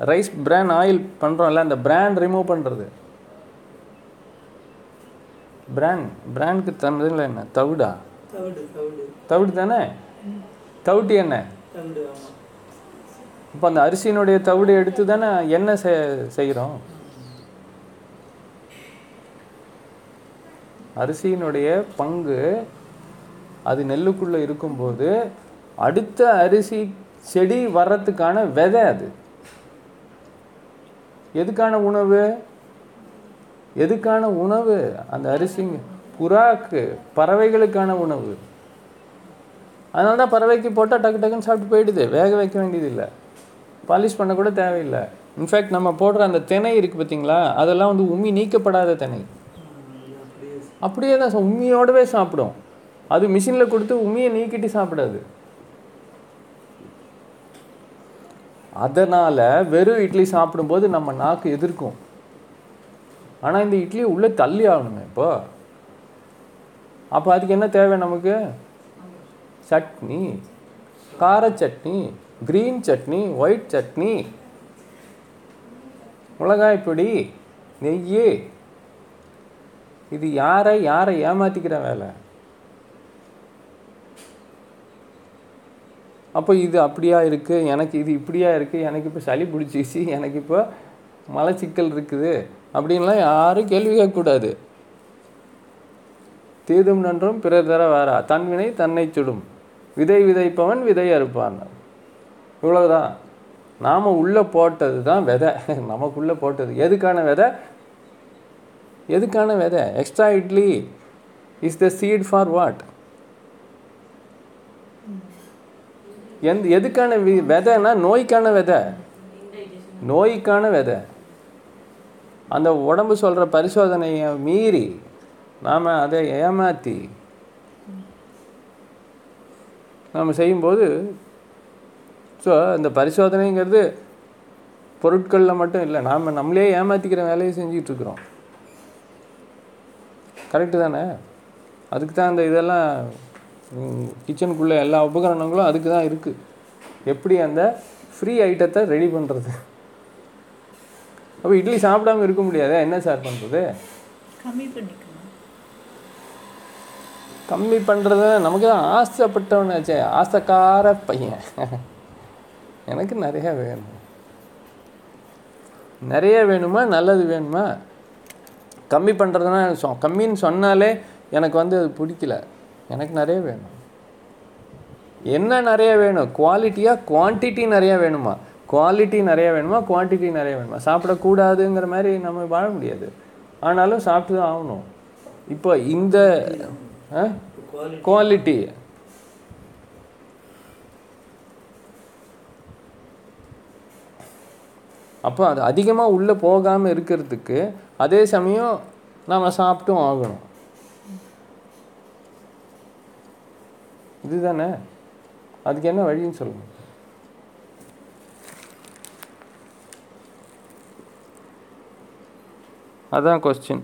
Speaker 1: ரைஸ் பிராண்ட் ஆயில் பண்ணுறோம்ல அந்த பிராண்ட் ரிமூவ் பண்ணுறது பிராண்ட் பிராண்டுக்கு தமிழில் என்ன? தவிடா?
Speaker 3: தவிடு
Speaker 1: தானே? தவிட்டு என்ன? இப்போ அந்த அரிசியினுடைய தவிடு எடுத்து தானே எண்ணெய் செ செய்கிறோம்? அரிசியினுடைய பங்கு அது நெல்லுக்குள்ளே இருக்கும்போது அடுத்த அரிசி செடி வர்றதுக்கான விதை அது. எதுக்கான உணவு? எதுக்கான உணவு? அந்த அரிசிங்க புறாக்கு பறவைகளுக்கான உணவு. அதனால தான் பறவைக்கு போட்டால் டக்கு டக்குன்னு சாப்பிட்டு போயிடுது. வேக வைக்க வேண்டியதில்லை. பாலிஷ் பண்ணக்கூட தேவையில்லை. இன்ஃபேக்ட் நம்ம போடுற அந்த திணை இருக்குது பார்த்தீங்களா? அதெல்லாம் வந்து உமி நீக்கப்படாத திணை.
Speaker 3: அப்படியே
Speaker 1: தான் சா- உம்மியோடவே சாப்பிடும். அது மிஷினில் கொடுத்து உமியை நீக்கிட்டு சாப்பிடாது. அதனால் வெறும் இட்லி சாப்பிடும்போது நம்ம நாக்கு எதிர்க்கும். ஆனால் இந்த இட்லி உள்ளே தள்ளி ஆகணுமே இப்போ. அப்போ அதுக்கு என்ன தேவை நமக்கு? சட்னி. கார சட்னி க்ரீன் சட்னி ஒயிட் சட்னி. மிளகாய் பொடி நெய் இது யாரை யாரை ஏமாற்றிக்கிற வேலை? அப்போ இது அப்படியா இருக்குது எனக்கு இது இப்படியா இருக்குது எனக்கு இப்போ சளி பிடிச்சிச்சு எனக்கு இப்போ மலச்சிக்கல் இருக்குது. அப்படின்லாம் யாரும் கேள்வி கேட்கக்கூடாது. தீதும் நன்றும் பிறர் தர வாரா. தன்வினை தன்னை சுடும். விதை விதைப்பவன் விதை அறுப்பான். இவ்வளவுதான். நாம் உள்ளே போட்டது தான் விதை. (laughs) நமக்குள்ளே போட்டது. எதுக்கான விதை? எதுக்கான விதை? Extra idli is the seed for what எந்த எதுக்கான வி- விதைன்னா நோய்க்கான விதை. நோய்க்கான விதை. அந்த உடம்பு சொல்கிற பரிசோதனையை மீறி நாம் அதை ஏமாற்றி நாம் செய்யும்போது ஸோ இந்த பரிசோதனைங்கிறது பொருட்களில் மட்டும் இல்லை நாம் நம்மளே ஏமாற்றிக்கிற வேலையை செஞ்சுட்டு இருக்கிறோம். கரெக்டு தானே? அதுக்கு தான் அந்த இதெல்லாம் கிச்சனுக்குள்ளே எல்லா உபகரணங்களும் அதுக்கு தான் இருக்குது எப்படி அந்த ஃப்ரீ ஐட்டத்தை ரெடி பண்ணுறது அப்போ இட்லி சாப்பிடாம இருக்க முடியாதே? என்ன சார் பண்ணுறது
Speaker 2: கம்மி பண்ணிக்கணும்.
Speaker 1: கம்மி பண்ணுறது நமக்கு தான் ஆசைப்பட்டவனாச்சே ஆசைக்கார பையன். எனக்கு நிறைய வேணும். நிறைய வேணுமா? நல்லது வேணுமா? கம்மி பண்ணுறதுனா சொ கம்மின்னு சொன்னாலே எனக்கு வந்து அது பிடிக்கல. எனக்கு நிறைய வேணும். என்ன நிறைய வேணும்? குவாலிட்டியா குவான்டிட்டி நிறைய வேணுமா? குவாலிட்டி நிறைய வேணுமா? குவான்டிட்டி நிறைய வேணுமா? சாப்பிடக்கூடாதுங்கிற மாதிரி நம்ம வாழ முடியாது. ஆனாலும் சாப்பிட்டு தான் ஆகணும். இப்போ இந்த
Speaker 3: குவாலிட்டி
Speaker 1: குவாலிட்டி அப்போ அது அதிகமாக உள்ளே போகாமல் இருக்கிறதுக்கு அதே சமயம் நாம் சாப்பிட்டும் ஆகணும். இதுதானே? அதுக்கு என்ன வழின்னு சொல்லணும் அதான் கொஸ்டின்